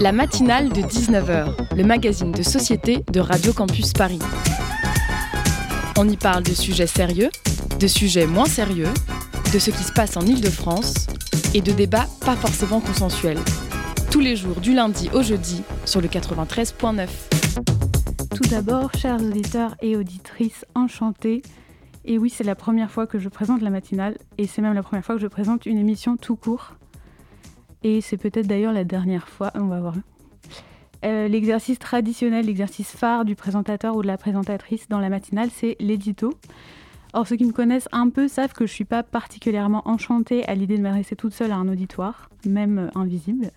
La matinale de 19h, le magazine de société de Radio Campus Paris. On y parle de sujets sérieux, de sujets moins sérieux, de ce qui se passe en Ile-de-France et de débats pas forcément consensuels. Tous les jours du lundi au jeudi sur le 93.9. Tout d'abord, chers auditeurs et auditrices enchantés, et oui, c'est la première fois que je présente la matinale, et c'est même la première fois que je présente une émission tout court. Et c'est peut-être d'ailleurs la dernière fois, on va voir. Euh, l'exercice traditionnel, l'exercice phare du présentateur ou de la présentatrice dans la matinale, c'est l'édito. Or, ceux qui me connaissent un peu savent que je ne suis pas particulièrement enchantée à l'idée de m'adresser toute seule à un auditoire, même invisible.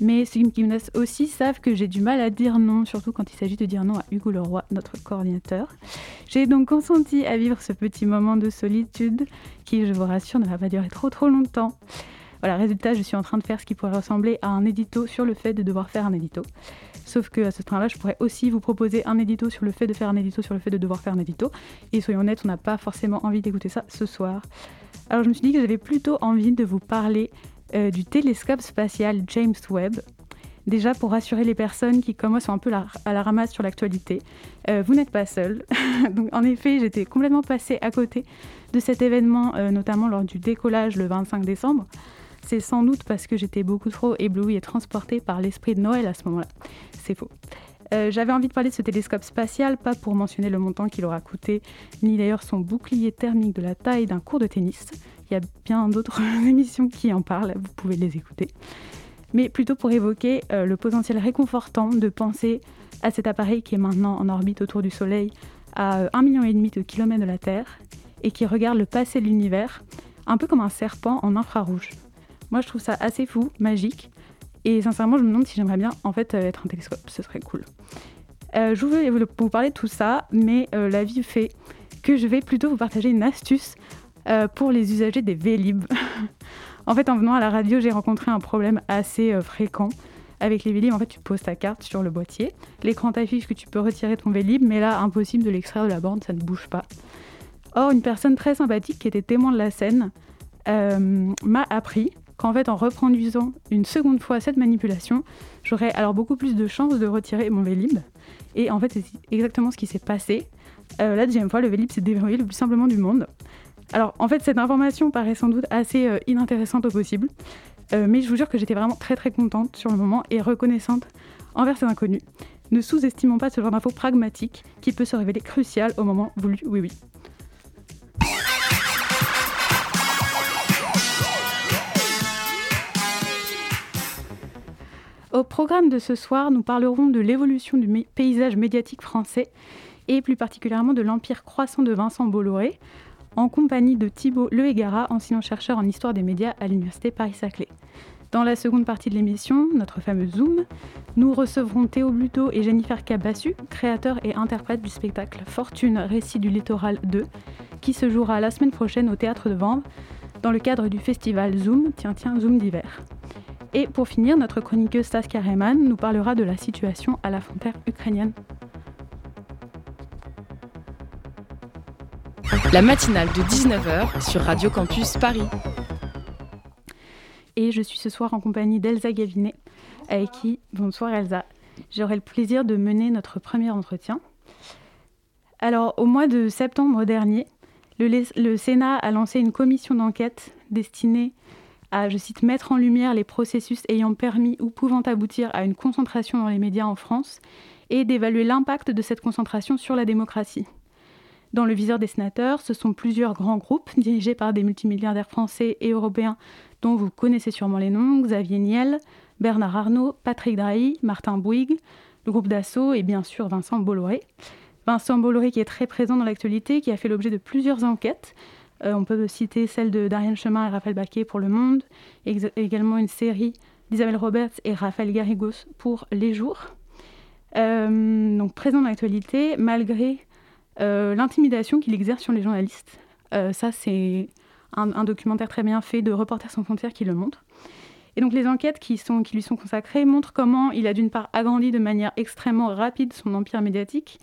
Mais ceux qui me connaissent aussi savent que j'ai du mal à dire non, surtout quand il s'agit de dire non à Hugo Leroy, notre coordinateur. J'ai donc consenti à vivre ce petit moment de solitude qui, je vous rassure, ne va pas durer trop trop longtemps. Voilà, résultat, je suis en train de faire ce qui pourrait ressembler à un édito sur le fait de devoir faire un édito. Sauf que à ce train-là, je pourrais aussi vous proposer un édito sur le fait de faire un édito sur le fait de devoir faire un édito. Et soyons honnêtes, on n'a pas forcément envie d'écouter ça ce soir. Alors je me suis dit que j'avais plutôt envie de vous parler euh, du télescope spatial James Webb. Déjà pour rassurer les personnes qui, comme moi, sont un peu à la ramasse sur l'actualité, euh, vous n'êtes pas seul. Donc, en effet, j'étais complètement passée à côté de cet événement, euh, notamment lors du décollage le 25 décembre. C'est sans doute parce que j'étais beaucoup trop éblouie et transportée par l'esprit de Noël à ce moment-là. C'est faux. J'avais envie de parler de ce télescope spatial, pas pour mentionner le montant qu'il aura coûté, ni d'ailleurs son bouclier thermique de la taille d'un cours de tennis, il y a bien d'autres émissions qui en parlent, vous pouvez les écouter. Mais plutôt pour évoquer euh, le potentiel réconfortant de penser à cet appareil qui est maintenant en orbite autour du Soleil à 1,5 euh, million de kilomètres de la Terre et qui regarde le passé de l'univers un peu comme un serpent en infrarouge. Moi, je trouve ça assez fou, magique, et sincèrement, je me demande si j'aimerais bien en fait euh, être un télescope. Ce serait cool. je voulais vous parler de tout ça, mais la vie fait que je vais plutôt vous partager une astuce euh, pour les usagers des Vélib. en fait, en venant à la radio, j'ai rencontré un problème assez euh, fréquent. Avec les Vélib, en fait, tu poses ta carte sur le boîtier. L'écran t'affiche que tu peux retirer ton Vélib, mais là, impossible de l'extraire de la bande, ça ne bouge pas. Or, une personne très sympathique qui était témoin de la scène euh, m'a appris qu'en fait, en reproduisant une seconde fois cette manipulation, j'aurais alors beaucoup plus de chances de retirer mon Vélib. Et en fait, c'est exactement ce qui s'est passé. la deuxième fois, le Vélib s'est déverrouillé le plus simplement du monde. Alors, en fait, cette information paraît sans doute assez euh, inintéressante au possible, euh, mais je vous jure que j'étais vraiment très très contente sur le moment et reconnaissante envers ces inconnus. Ne sous-estimons pas ce genre d'info pragmatique qui peut se révéler crucial au moment voulu. Oui, oui. Au programme de ce soir, nous parlerons de l'évolution du paysage médiatique français et plus particulièrement de l'empire croissant de Vincent Bolloré, en compagnie de Thibault Lehegara, enseignant-chercheur en histoire des médias à l'Université Paris-Saclay. Dans la seconde partie de l'émission, notre fameux Zoom, nous recevrons Théo Bluto et Jennifer Cabassu, créateurs et interprètes du spectacle Fortune, récit du littoral 2, qui se jouera la semaine prochaine au Théâtre de Vanves, dans le cadre du festival Zoom, tiens tiens, Zoom d'hiver. Et pour finir, notre chroniqueuse Saskia Rehman nous parlera de la situation à la frontière ukrainienne La matinale de 19h sur Radio Campus Paris. Et je suis ce soir en compagnie d'Elsa Gavinet, avec qui, bonsoir Elsa, j'aurai le plaisir de mener notre premier entretien. Alors, au mois de septembre dernier, le, le Sénat a lancé une commission d'enquête destinée à, je cite, mettre en lumière les processus ayant permis ou pouvant aboutir à une concentration dans les médias en France et d'évaluer l'impact de cette concentration sur la démocratie. Dans le viseur des sénateurs, ce sont plusieurs grands groupes dirigés par des multimilliardaires français et européens dont vous connaissez sûrement les noms, Xavier Niel, Bernard Arnault, Patrick Drahi, Martin Bouygues, le groupe d'assaut et bien sûr Vincent Bolloré. Vincent Bolloré qui est très présent dans l'actualité, qui a fait l'objet de plusieurs enquêtes. Euh, on peut citer celle de Darian Chemin et Raphaël Baquet pour Le Monde, également une série d'Isabelle Roberts et Raphaël Garrigos pour Les Jours. Euh, donc présent dans l'actualité, malgré euh, l'intimidation qu'il exerce sur les journalistes. Ça, c'est un, documentaire très bien fait de Reporters sans frontières qui le montre. Et donc les enquêtes qui lui sont consacrées montrent comment il a d'une part agrandi de manière extrêmement rapide son empire médiatique,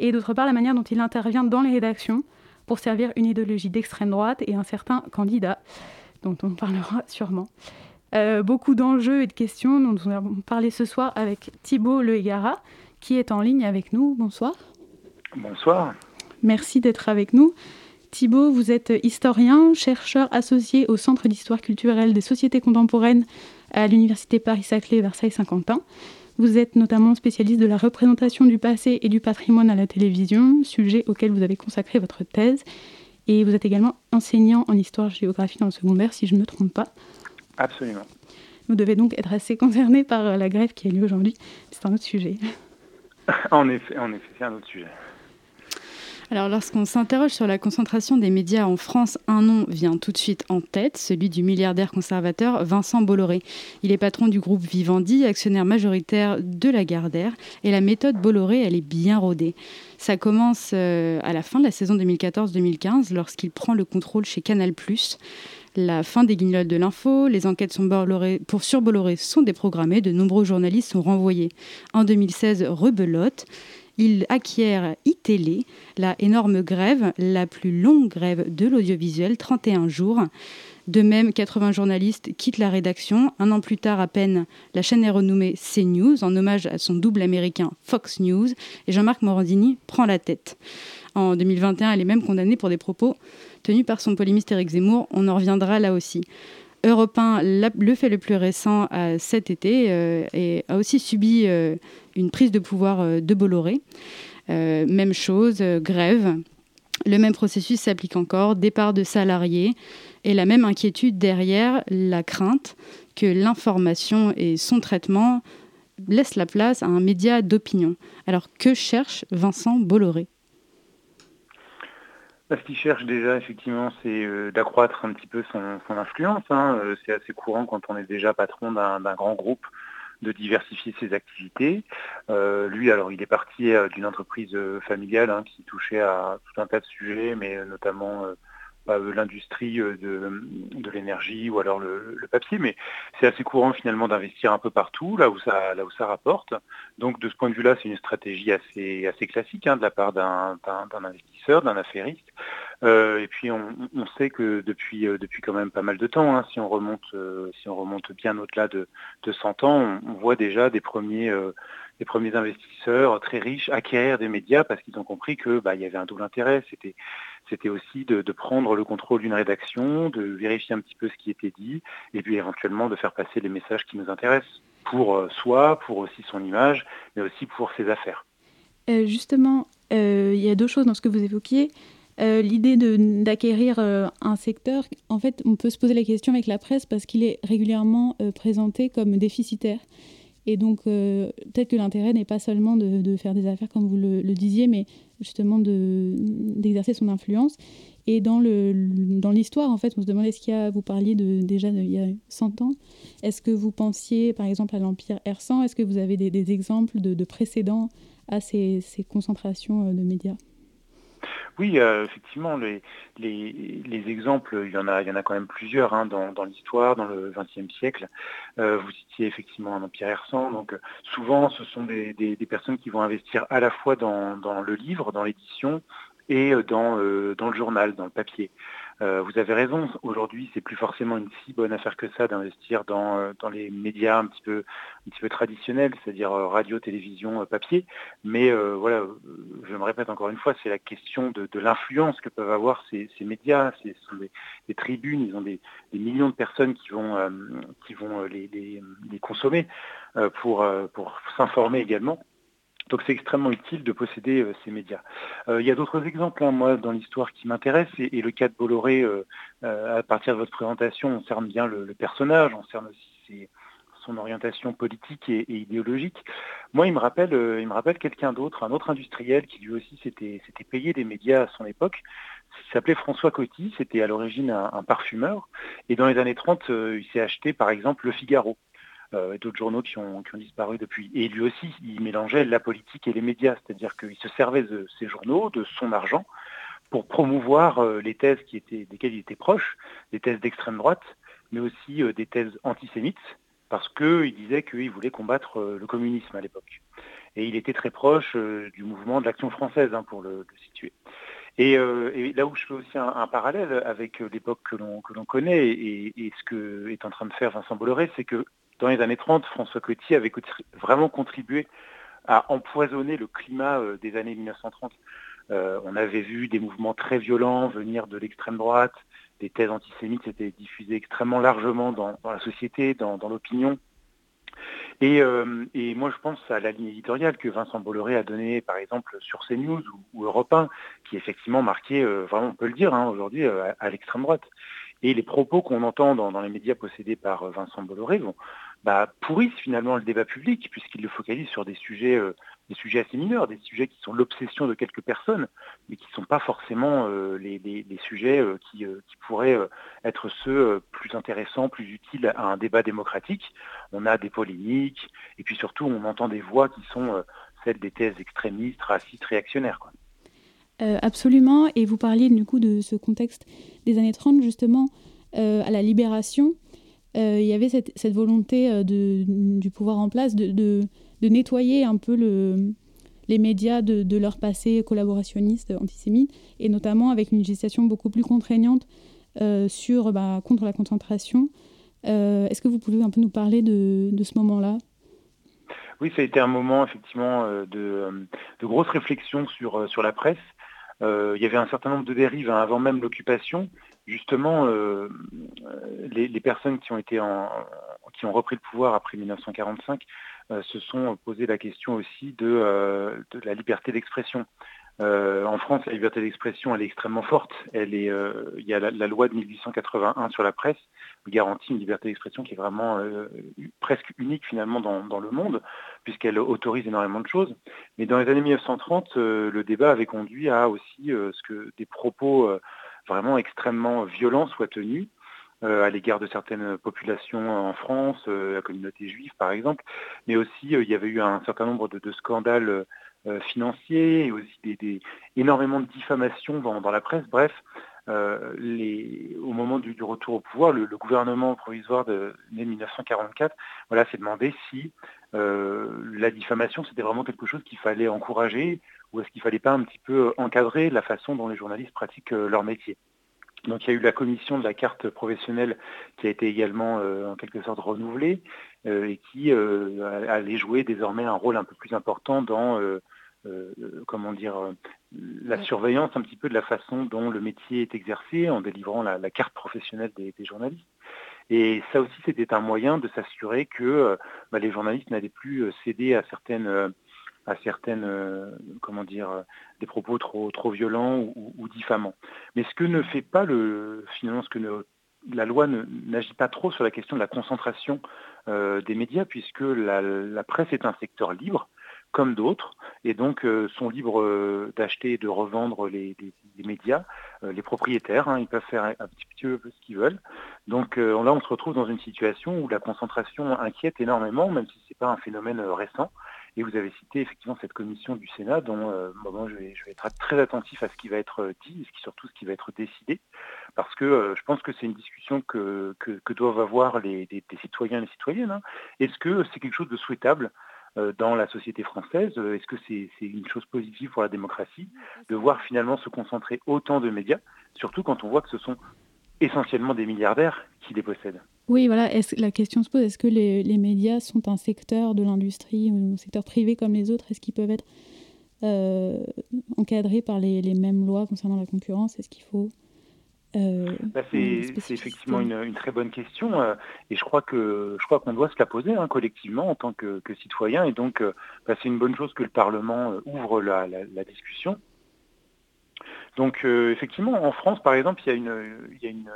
et d'autre part la manière dont il intervient dans les rédactions pour servir une idéologie d'extrême droite et un certain candidat, dont on parlera sûrement. beaucoup d'enjeux et de questions dont nous allons parler ce soir avec Thibault Le Hégara, qui est en ligne avec nous. Bonsoir. Bonsoir. Merci d'être avec nous. Thibault, vous êtes historien, chercheur associé au Centre d'histoire culturelle des sociétés contemporaines à l'Université Paris-Saclay Versailles-Saint-Quentin. Vous êtes notamment spécialiste de la représentation du passé et du patrimoine à la télévision, sujet auquel vous avez consacré votre thèse. Et vous êtes également enseignant en histoire-géographie dans le secondaire, si je ne me trompe pas. Absolument. Vous devez donc être assez concerné par la grève qui a lieu aujourd'hui. C'est un autre sujet. en effet, en effet c'est un autre sujet. Alors lorsqu'on s'interroge sur la concentration des médias en France, un nom vient tout de suite en tête, celui du milliardaire conservateur Vincent Bolloré. Il est patron du groupe Vivendi, actionnaire majoritaire de la Gardère, et la méthode Bolloré, elle est bien rodée. Ça commence euh, à la fin de la saison 2014-2015, lorsqu'il prend le contrôle chez Canal+. La fin des guignols de l'info, les enquêtes pour sur Bolloré sont déprogrammées, de nombreux journalistes sont renvoyés. En 2016, rebelote il acquiert iTélé, la énorme grève, la plus longue grève de l'audiovisuel, 31 jours. De même, 80 journalistes quittent la rédaction. Un an plus tard, à peine, la chaîne est renommée CNews en hommage à son double américain Fox News. Et Jean-Marc Morandini prend la tête. En 2021, elle est même condamnée pour des propos tenus par son polémiste Éric Zemmour. On en reviendra là aussi. Europe 1, le fait le plus récent cet été, euh, et a aussi subi euh, une prise de pouvoir euh, de Bolloré. même chose, grève. Le même processus s'applique encore, départ de salariés et la même inquiétude derrière la crainte que l'information et son traitement laissent la place à un média d'opinion. Alors que cherche Vincent Bolloré? Ce qu'il cherche déjà, effectivement, c'est euh, d'accroître un petit peu son, influence. Hein. Euh, c'est assez courant quand on est déjà patron d'un grand groupe de diversifier ses activités. Euh, lui, alors, il est parti d'une entreprise familiale hein, qui touchait à tout un tas de sujets, mais notamment euh, l'industrie euh, de, l'énergie ou alors le, papier, mais c'est assez courant finalement d'investir un peu partout, là où ça, là où ça rapporte. Donc de ce point de vue-là, c'est une stratégie assez, assez classique hein, de la part d'un investisseur, d'un affairiste. Euh, et puis on, sait que depuis, depuis quand même pas mal de temps, hein, si, on remonte, si on remonte bien au-delà de, de 100 ans, on, voit déjà des premiers les premiers investisseurs très riches acquérir des médias parce qu'ils ont compris que bah, il y avait un double intérêt. C'était c'était aussi de, prendre le contrôle d'une rédaction, de vérifier un petit peu ce qui était dit, et puis éventuellement de faire passer les messages qui nous intéressent, pour euh, soi, pour aussi son image, mais aussi pour ses affaires. Euh, justement, euh, il y a deux choses dans ce que vous évoquiez. L'idée d'acquérir un secteur, en fait, on peut se poser la question avec la presse parce qu'il est régulièrement présenté comme déficitaire. Et donc, euh, peut-être que l'intérêt n'est pas seulement de, faire des affaires, comme vous le, disiez, mais justement d'exercer son influence. Et dans l'histoire, dans en fait, on se demandait ce qu'il y a, vous parliez de, déjà il y a 100 ans, est-ce que vous pensiez, par exemple, à l'Empire Ersan Est-ce que vous avez des, exemples de, précédents à ces concentrations euh, de médias? Oui, euh, effectivement, les, les, exemples, il y en a, il y en a quand même plusieurs hein, dans, l'histoire, dans le XXe siècle. Euh, vous citiez effectivement un empire ersan, donc souvent ce sont des, personnes qui vont investir à la fois dans, le livre, dans l'édition, et dans, dans le journal, dans le papier. Euh, vous avez raison, aujourd'hui c'est plus forcément une si bonne affaire que ça d'investir dans, euh, dans, les médias un petit peu, un petit peu traditionnels, c'est-à-dire euh, radio, télévision, papier. Mais voilà, je me répète encore une fois, c'est la question de, l'influence que peuvent avoir ces, médias. Ce sont des, tribunes, ils ont des, millions de personnes qui vont, qui vont les, les consommer pour, pour s'informer également. Donc c'est extrêmement utile de posséder euh, ces médias. Euh, il y a d'autres exemples, hein, moi, dans l'histoire qui m'intéressent, et, le cas de Bolloré, euh, à partir de votre présentation, on cerne bien le, personnage, on cerne aussi son orientation politique et, idéologique. Moi, il me rappelle, il me rappelle quelqu'un d'autre, un autre industriel qui lui aussi s'était payé des médias à son époque. Il s'appelait François Coty, c'était à l'origine un, un, parfumeur, et dans les années 30, il s'est acheté par exemple Le Figaro. Euh, et d'autres journaux qui ont, disparu depuis. Et lui aussi, il mélangeait la politique et les médias, c'est-à-dire qu'il se servait de ces journaux, de son argent, pour promouvoir euh, les thèses qui étaient, desquelles il était proche, des thèses d'extrême droite, mais aussi euh, des thèses antisémites, parce qu'il disait qu'il voulait combattre le communisme à l'époque. Et il était très proche du mouvement de l'action française, hein, pour le, situer. Et, là où je fais aussi un, parallèle avec l'époque que l'on connaît et, et, ce que est en train de faire Vincent Bolloré, c'est que dans les années 30, François Coty avait vraiment contribué à empoisonner le climat des années 1930. on avait vu des mouvements très violents venir de l'extrême droite, des thèses antisémites étaient diffusées extrêmement largement dans, la société, dans, l'opinion. Euh, et, moi, je pense à la ligne éditoriale que Vincent Bolloré a donnée, par exemple, sur CNews ou, Europe 1, qui effectivement marquait, euh, vraiment, on peut le dire hein, aujourd'hui, euh, à, l'extrême droite. Et les propos qu'on entend dans, les médias possédés par Vincent Bolloré vont, bah, pourrissent finalement le débat public, puisqu'il le focalise sur des sujets des sujets assez mineurs, des sujets qui sont l'obsession de quelques personnes, mais qui ne sont pas forcément euh, les, sujets euh, qui, euh, qui, pourraient être ceux plus intéressants, plus utiles à un débat démocratique. On a des polémiques, et puis surtout on entend des voix qui sont celles des thèses extrémistes, racistes, réactionnaires. Quoi. absolument, et vous parliez du coup de ce contexte des années 30 justement à la libération. Il y avait cette, volonté de, du pouvoir en place de nettoyer un peu le, les médias de, leur passé collaborationniste antisémite, et notamment avec une législation beaucoup plus contraignante euh, sur, bah, contre la concentration. Euh, est-ce que vous pouvez un peu nous parler de, ce moment-là? Oui, ça a été un moment effectivement euh, de, de grosse réflexion sur, sur la presse. il y avait un certain nombre de dérives hein, avant même l'occupation. Justement, les, les, personnes qui ont, repris le pouvoir après 1945 euh, se sont posé la question aussi de, euh, la liberté d'expression. Euh, en France, la liberté d'expression, elle est extrêmement forte. Il y a la, loi de 1881 sur la presse qui garantit une liberté d'expression qui est vraiment presque unique finalement dans, le monde, puisqu'elle autorise énormément de choses. Mais dans les années 1930, le débat avait conduit à aussi ce que des propos vraiment extrêmement violents soient tenus. Euh, à l'égard de certaines populations en France, euh, la communauté juive par exemple, mais aussi euh, il y avait eu un certain nombre de, scandales financiers et aussi des, énormément de diffamations dans, la presse. Bref, au moment du, retour au pouvoir, le, gouvernement provisoire de, 1944 voilà, s'est demandé si la diffamation c'était vraiment quelque chose qu'il fallait encourager ou est-ce qu'il ne fallait pas un petit peu encadrer la façon dont les journalistes pratiquent leur métier? Donc il y a eu la commission de la carte professionnelle qui a été également euh, en quelque sorte renouvelée euh, et qui euh, allait jouer désormais un rôle un peu plus important dans comment dire la surveillance un petit peu de la façon dont le métier est exercé en délivrant la, carte professionnelle des, journalistes. Et ça aussi c'était un moyen de s'assurer que bah, les journalistes n'allaient plus céder à certaines à certaines, euh, comment dire, euh, des propos trop, violents ou, diffamants. Mais ce que ne fait pas le, finalement, ce que la loi n'agit pas trop sur la question de la concentration euh, des médias, puisque la, presse est un secteur libre, comme d'autres, et donc sont libres d'acheter et de revendre les, médias. les propriétaires, hein, ils peuvent faire un, petit, peu ce qu'ils veulent. Donc là, on se retrouve dans une situation où la concentration inquiète énormément, même si ce n'est pas un phénomène récent. Et vous avez cité effectivement cette commission du Sénat dont euh, moi, je, vais, être très attentif à ce qui va être euh, dit et surtout ce qui va être décidé, parce que euh, je pense que c'est une discussion que, doivent avoir les, citoyens et les citoyennes. Hein. Est-ce que c'est quelque chose de souhaitable dans la société française? Est-ce que c'est une chose positive pour la démocratie de voir finalement se concentrer autant de médias, surtout quand on voit que ce sont essentiellement des milliardaires qui les possèdent? Oui, voilà. la question se pose est-ce que les, médias sont un secteur de l'industrie ou un secteur privé comme les autres? Est-ce qu'ils peuvent être euh, encadrés par les, mêmes lois concernant la concurrence? Est-ce qu'il faut euh, bah, c'est effectivement une, très bonne question euh, et je crois que je crois qu'on doit se la poser hein, collectivement en tant que, citoyen et donc bah, c'est une bonne chose que le Parlement ouvre la, la discussion. Donc effectivement en France par exemple il y a une, il y a une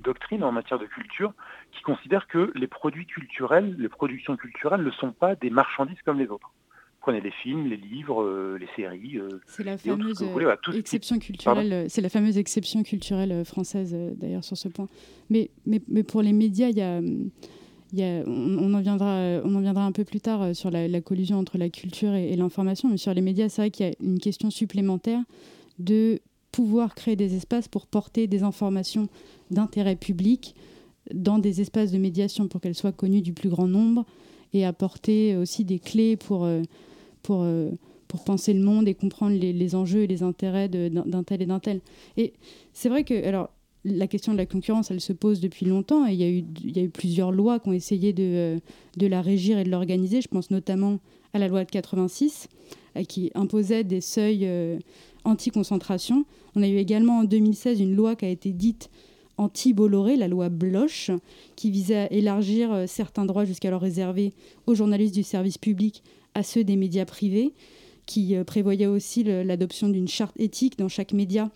doctrine en matière de culture qui considère que les produits culturels, les productions culturelles ne sont pas des marchandises comme les autres. Prenez les films, les livres, euh, les séries. Euh, c'est la fameuse exception culturelle. C'est la fameuse exception culturelle française d'ailleurs sur ce point. Mais, mais, mais, pour les médias, il y a, y a, on, en viendra, on en viendra un peu plus tard euh, sur la, collusion entre la culture et, et l'information. Mais sur les médias, c'est vrai qu'il y a une question supplémentaire de pouvoir créer des espaces pour porter des informations d'intérêt public dans des espaces de médiation pour qu'elles soient connues du plus grand nombre et apporter aussi des clés pour, euh, pour, euh, pour penser le monde et comprendre les, enjeux et les intérêts d'un tel et d'un tel. Et c'est vrai que, alors, la question de la concurrence, elle se pose depuis longtemps et il y a eu, il y a eu plusieurs lois qui ont essayé de, de la régir et de l'organiser. Je pense notamment à la loi de 86 euh, qui imposait des seuils euh, anti-concentration. On a eu également en 2016 une loi qui a été dite anti-Bolloré, la loi Bloch, qui visait à élargir euh, certains droits jusqu'alors réservés aux journalistes du service public à ceux des médias privés, qui prévoyait aussi l'adoption d'une charte éthique dans chaque média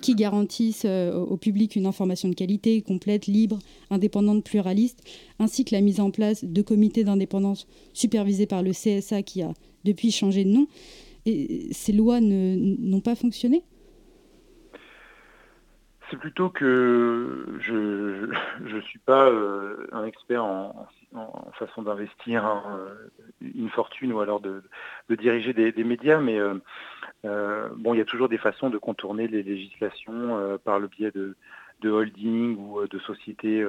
qui garantisse au public une information de qualité, complète, libre, indépendante, pluraliste, ainsi que la mise en place de comités d'indépendance supervisés par le CSA qui a depuis changé de nom. Ces lois n'ont pas fonctionné? C'est plutôt que je ne suis pas euh, un expert en, façon d'investir hein, une fortune ou alors de, diriger des, médias, mais euh, euh, bon, il y a toujours des façons de contourner les législations par le biais de, de holding ou de sociétés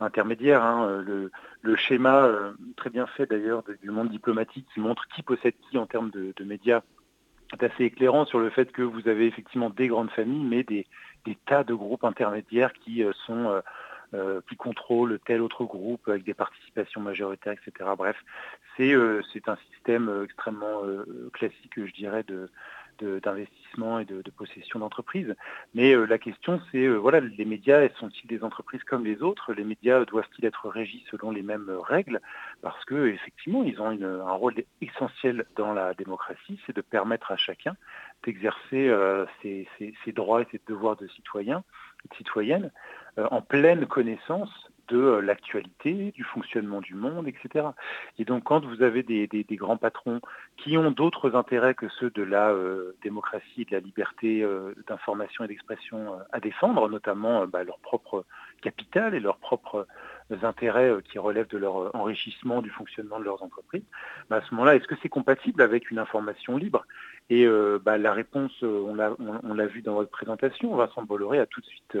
intermédiaires. Hein. Le, schéma très bien fait d'ailleurs du monde diplomatique qui montre qui possède qui en termes de, de médias est assez éclairant sur le fait que vous avez effectivement des grandes familles, mais des, tas de groupes intermédiaires qui euh, sont euh, euh, qui contrôlent tel autre groupe avec des participations majoritaires, etc. Bref, c'est c'est un système extrêmement classique, je dirais, de, d'investissement et de, possession d'entreprises. Mais la question, c'est, voilà, les médias sont-ils des entreprises comme les autres? Les médias doivent-ils être régis selon les mêmes règles? Parce que effectivement, ils ont un rôle essentiel dans la démocratie, c'est de permettre à chacun d'exercer euh, ses, droits et ses devoirs de citoyen de citoyenne euh, en pleine connaissance de euh, l'actualité, du fonctionnement du monde, etc. Et donc quand vous avez des, grands patrons qui ont d'autres intérêts que ceux de la démocratie et de la liberté d'information et d'expression à défendre, notamment bah, leur propre capital et leur propre intérêts euh, qui relèvent de leur euh, enrichissement du fonctionnement de leurs entreprises, bah, à ce moment-là, est-ce que c'est compatible avec une information libre? Et euh, bah, la réponse, on l'a vu dans votre présentation, Vincent Bolloré a tout de suite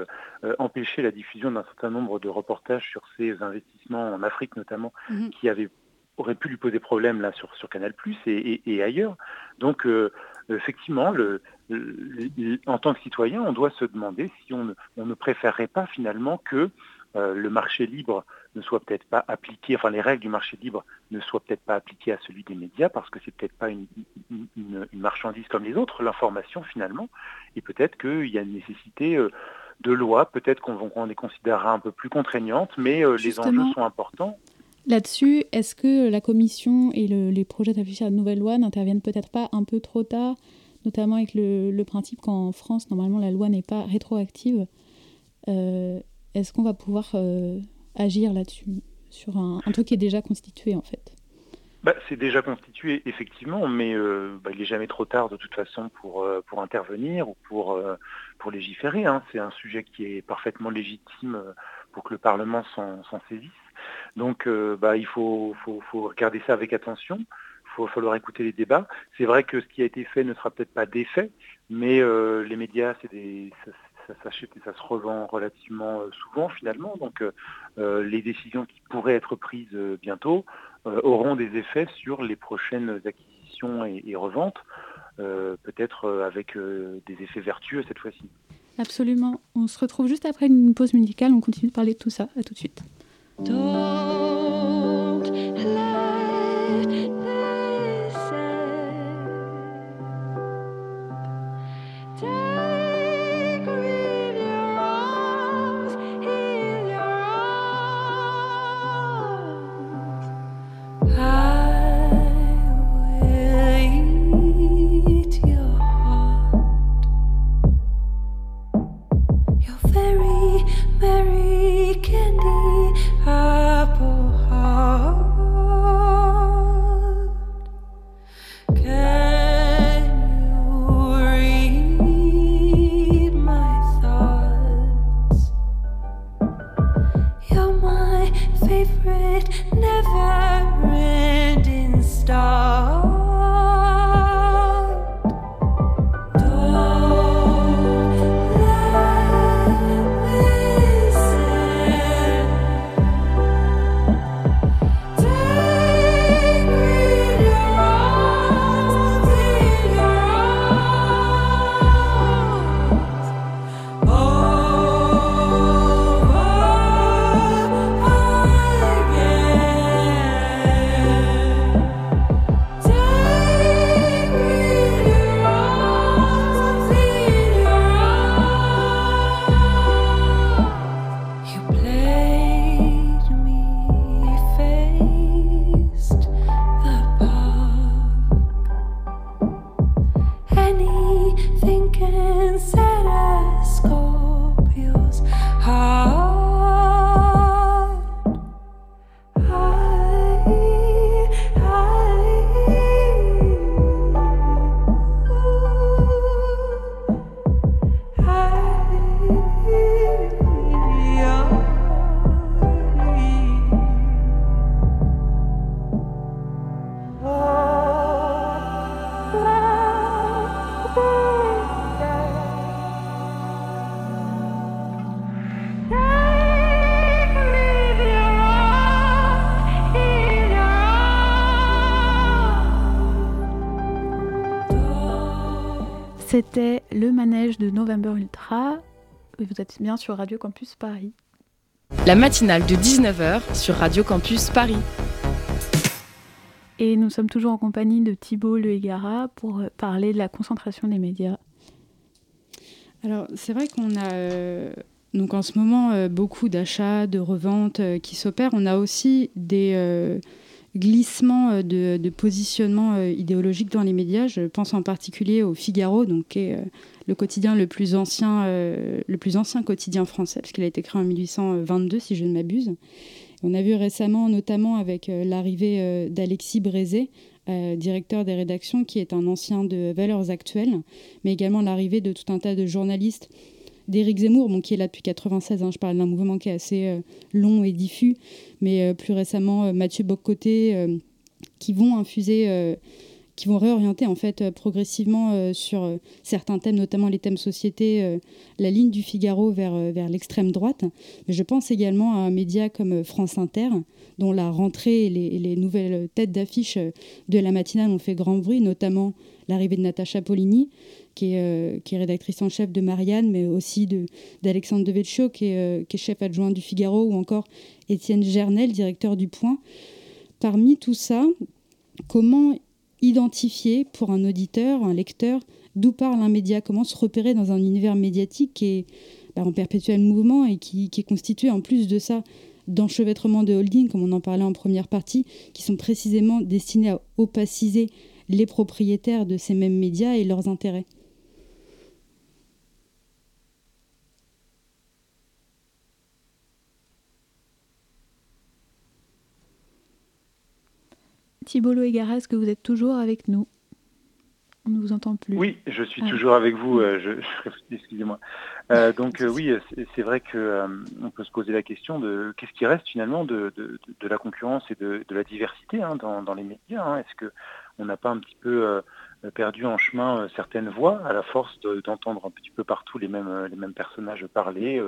empêché la diffusion d'un certain nombre de reportages sur ces investissements en Afrique notamment, mhm. qui avaient aurait pu lui poser problème là sur, sur Canal et, et, ailleurs. Donc effectivement, le, en tant que citoyen, on doit se demander si on on ne préférerait pas finalement que euh, le marché libre ne soit peut-être pas appliqué, enfin les règles du marché libre ne soient peut-être pas appliquées à celui des médias parce que c'est peut-être pas une, marchandise comme les autres, l'information finalement, et peut-être qu'il y a une nécessité euh, de loi, peut-être qu'on les considérera un peu plus contraignantes, mais euh, les enjeux sont importants. Là-dessus, est-ce que la Commission et les projets d'affichage de nouvelle loi n'interviennent peut-être pas un peu trop tard, notamment avec le, principe qu'en France, normalement, la loi n'est pas rétroactive est-ce qu'on va pouvoir euh, agir là-dessus, sur un, truc qui est déjà constitué en fait bah, c'est déjà constitué effectivement, mais euh, bah, il n'est jamais trop tard de toute façon pour, euh, pour intervenir ou pour, pour légiférer. Hein. C'est un sujet qui est parfaitement légitime pour que le Parlement s'en saisisse. Donc bah, il faut, faut, faut, regarder ça avec attention. Il va falloir écouter les débats. C'est vrai que ce qui a été fait ne sera peut-être pas défait, mais les médias, c'est des, ça s'achète et ça se revend relativement euh, souvent finalement. Donc euh, euh, les décisions qui pourraient être prises bientôt auront des effets sur les prochaines acquisitions et, reventes, peut-être avec des effets vertueux cette fois-ci. Absolument. On se retrouve juste après une pause musicale. On continue de parler de tout ça. À tout de suite. Vous êtes bien sur Radio Campus Paris. La matinale de 19h sur Radio Campus Paris. Et nous sommes toujours en compagnie de Thibault Le Hégara pour euh, parler de la concentration des médias. Alors, c'est vrai qu'on a euh, donc en ce moment euh, beaucoup d'achats, de reventes qui s'opèrent. On a aussi des glissement de, de, positionnement idéologique dans les médias. Je pense en particulier au Figaro, donc, qui est le quotidien le plus ancien, le plus ancien quotidien français, parce qu'il a été créé en 1822, si je ne m'abuse. On a vu récemment, notamment avec euh, l'arrivée euh, d'Alexis Brézé, euh, directeur des rédactions, qui est un ancien de Valeurs Actuelles, mais également l'arrivée de tout un tas de journalistes d'Éric Zemmour, bon, qui est là depuis 96. Hein, je parle d'un mouvement qui est assez long et diffus, mais plus récemment Mathieu Boccoté, qui vont infuser qui vont réorienter en fait euh, progressivement euh, sur euh, certains thèmes, notamment les thèmes société, la ligne du Figaro vers, vers l'extrême droite. Mais je pense également à un média comme France Inter, dont la rentrée et les, nouvelles têtes d'affiche de la matinale ont fait grand bruit, notamment l'arrivée de Natacha Polini, qui est, qui est, rédactrice en chef de Marianne, mais aussi d'Alexandre Devecchio, qui est, qui est chef adjoint du Figaro, ou encore Étienne Gernel, directeur du Point. Parmi tout ça, comment identifier pour un auditeur, un lecteur, d'où parle un média, comment se repérer dans un univers médiatique qui est bah, en perpétuel mouvement et qui, est constitué en plus de ça d'enchevêtrements de holding, comme on en parlait en première partie, qui sont précisément destinés à opaciser les propriétaires de ces mêmes médias et leurs intérêts. Thibault Egara, est-ce que vous êtes toujours avec nous On ne vous entend plus. Oui, je suis ah. toujours avec vous. Euh, excusez-moi. Euh, donc euh, oui, c'est vrai qu'on peut se poser la question de qu'est-ce qui reste finalement de, la concurrence et de, la diversité hein, dans, les médias. Hein. Est-ce qu'on n'a pas un petit peu perdu en chemin certaines voix à la force d'entendre un petit peu partout les mêmes, les mêmes personnages parler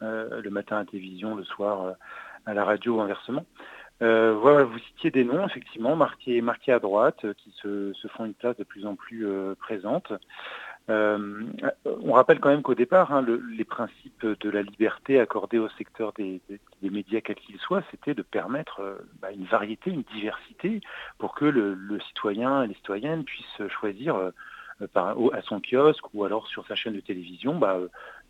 le matin à la télévision, le soir à la radio ou inversement euh, voilà, vous citiez des noms, effectivement, marqués, à droite, euh, qui se, font une place de plus en plus euh, présente. on rappelle quand même qu'au départ, hein, les principes de la liberté accordée au secteur des, médias, quels qu'ils soient, c'était de permettre bah, une variété, une diversité, pour que le, citoyen et les citoyennes puissent choisir à son kiosque ou alors sur sa chaîne de télévision bah,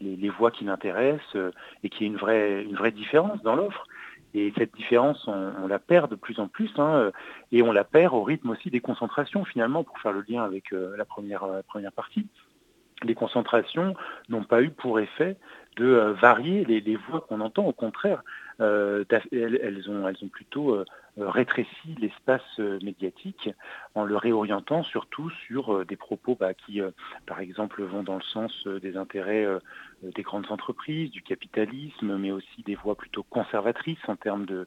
les, voix qui l'intéressent et qu'il y ait une vraie différence dans l'offre. Et cette différence, on, la perd de plus en plus, hein, et on la perd au rythme aussi des concentrations, finalement, pour faire le lien avec euh, la, première, euh, première partie. Les concentrations n'ont pas eu pour effet de euh, varier les, voix qu'on entend, au contraire, elles, ont, elles ont plutôt rétréci l'espace médiatique en le réorientant surtout sur des propos bah, qui, par exemple, vont dans le sens des intérêts des grandes entreprises, du capitalisme, mais aussi des voies plutôt conservatrices en termes de,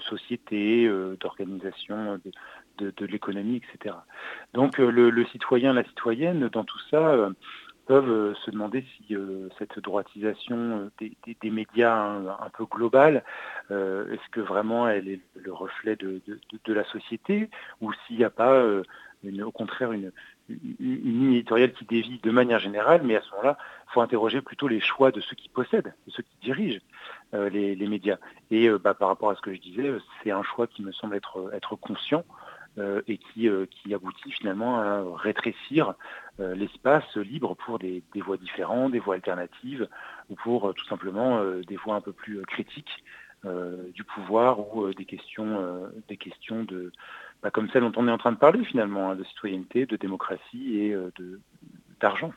société, euh, d'organisation de, l'économie, etc. Donc euh, le, citoyen, la citoyenne, dans tout ça, euh, peuvent se demander si cette droitisation des, médias un, peu globale, est-ce que vraiment elle est le reflet de, la société, ou s'il n'y a pas au contraire une, une éditoriale qui dévie de manière générale, mais à ce moment-là, il faut interroger plutôt les choix de ceux qui possèdent, de ceux qui dirigent euh, les, médias. Et euh, bah, par rapport à ce que je disais, c'est un choix qui me semble être, être conscient euh, et qui, qui, aboutit finalement à rétrécir l'espace libre pour des, des, voies différentes, des voies alternatives, ou pour tout simplement des voies un peu plus critiques du pouvoir ou des questions, des questions de bah, comme celle dont on est en train de parler finalement, hein, de citoyenneté, de démocratie et euh, d'argent.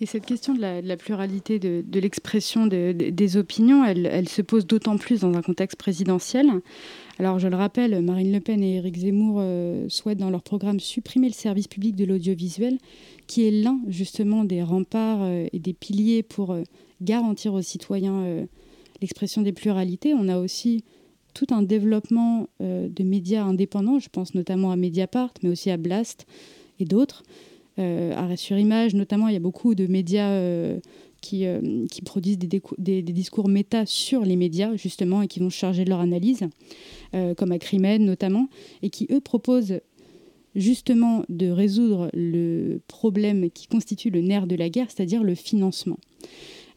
Et cette question de la, pluralité de, l'expression des opinions, elle, se pose d'autant plus dans un contexte présidentiel. Alors je le rappelle, Marine Le Pen et Éric Zemmour euh, souhaitent dans leur programme supprimer le service public de l'audiovisuel, qui est l'un justement des remparts euh, et des piliers pour garantir aux citoyens l'expression des pluralités. On a aussi tout un développement euh, de médias indépendants, je pense notamment à Mediapart, mais aussi à Blast et d'autres. Euh, Arrêt sur image, notamment, il y a beaucoup de médias euh, qui, qui, produisent des, discours méta sur les médias, justement, et qui vont charger de leur analyse, comme Acrimed notamment, et qui, eux, proposent justement de résoudre le problème qui constitue le nerf de la guerre, c'est-à-dire le financement.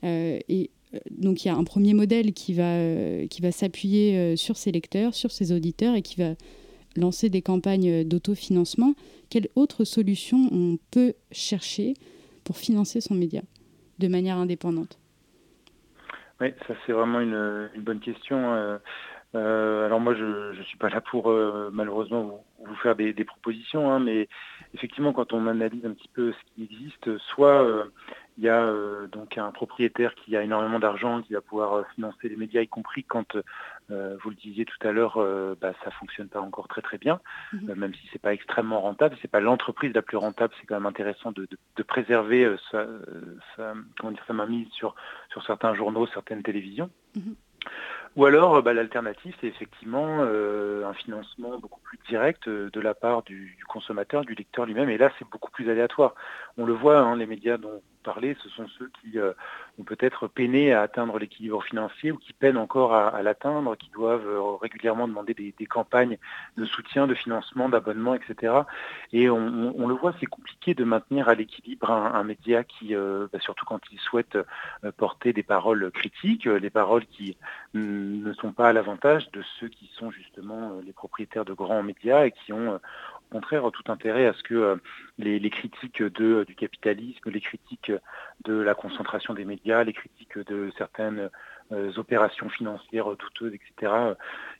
et donc il y a un premier modèle qui va, qui va s'appuyer sur ses lecteurs, sur ses auditeurs et qui va lancer des campagnes d'autofinancement. Quelle autre solution on peut chercher pour financer son média de manière indépendante? Oui, ça c'est vraiment une, bonne question. Euh, euh, alors moi, je ne suis pas là pour euh, malheureusement vous, faire des, propositions, hein, mais effectivement, quand on analyse un petit peu ce qui existe, soit il y a donc un propriétaire qui a énormément d'argent, qui va pouvoir financer les médias, y compris quand euh, vous le disiez tout à l'heure, euh, bah, ça fonctionne pas encore très très bien, mhm. euh, même si c'est pas extrêmement rentable. C'est pas l'entreprise la plus rentable. C'est quand même intéressant de, préserver sa, comment dire, sa mainmise sur, sur certains journaux, certaines télévisions. Mhm. Ou alors, bah, l'alternative, c'est effectivement un financement beaucoup plus direct de la part du, consommateur, du lecteur lui-même. Et là, c'est beaucoup plus aléatoire. On le voit, hein, les médias dont parler, ce sont ceux qui euh, ont peut-être peiné à atteindre l'équilibre financier ou qui peinent encore à, l'atteindre, qui doivent euh, régulièrement demander des, campagnes de soutien, de financement, d'abonnement, etc. Et on, le voit, c'est compliqué de maintenir à l'équilibre un, média qui, euh, bah, surtout quand il souhaite porter des paroles critiques, les paroles qui ne sont pas à l'avantage de ceux qui sont justement les propriétaires de grands médias et qui ont contraire tout intérêt à ce que euh, les, critiques de, du capitalisme, les critiques de la concentration des médias, les critiques de certaines euh, opérations financières douteuses, etc.,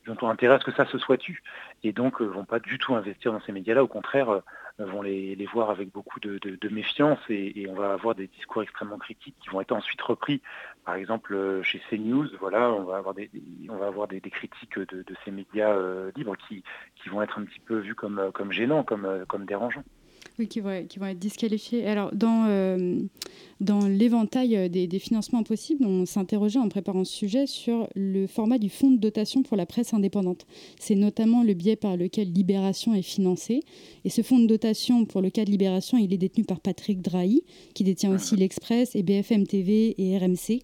ils ont intérêt à ce que ça se soit tu. Et donc, ne euh, vont pas du tout investir dans ces médias-là. Au contraire, vont les, voir avec beaucoup de, méfiance et, on va avoir des discours extrêmement critiques qui vont être ensuite repris. Par exemple, euh, chez CNews, voilà, on va avoir des, critiques de, ces médias euh, libres qui, vont être un petit peu vus comme, comme gênants, comme dérangeants. Oui, qui vont, qui vont être disqualifiés. Alors, dans, euh, dans l'éventail euh, des, financements possibles, on s'interrogeait en préparant ce sujet sur le format du fonds de dotation pour la presse indépendante. C'est notamment le biais par lequel Libération est financée. Et ce fonds de dotation pour le cas de Libération, il est détenu par Patrick Drahi, qui détient aussi l'Express et BFM TV et RMC.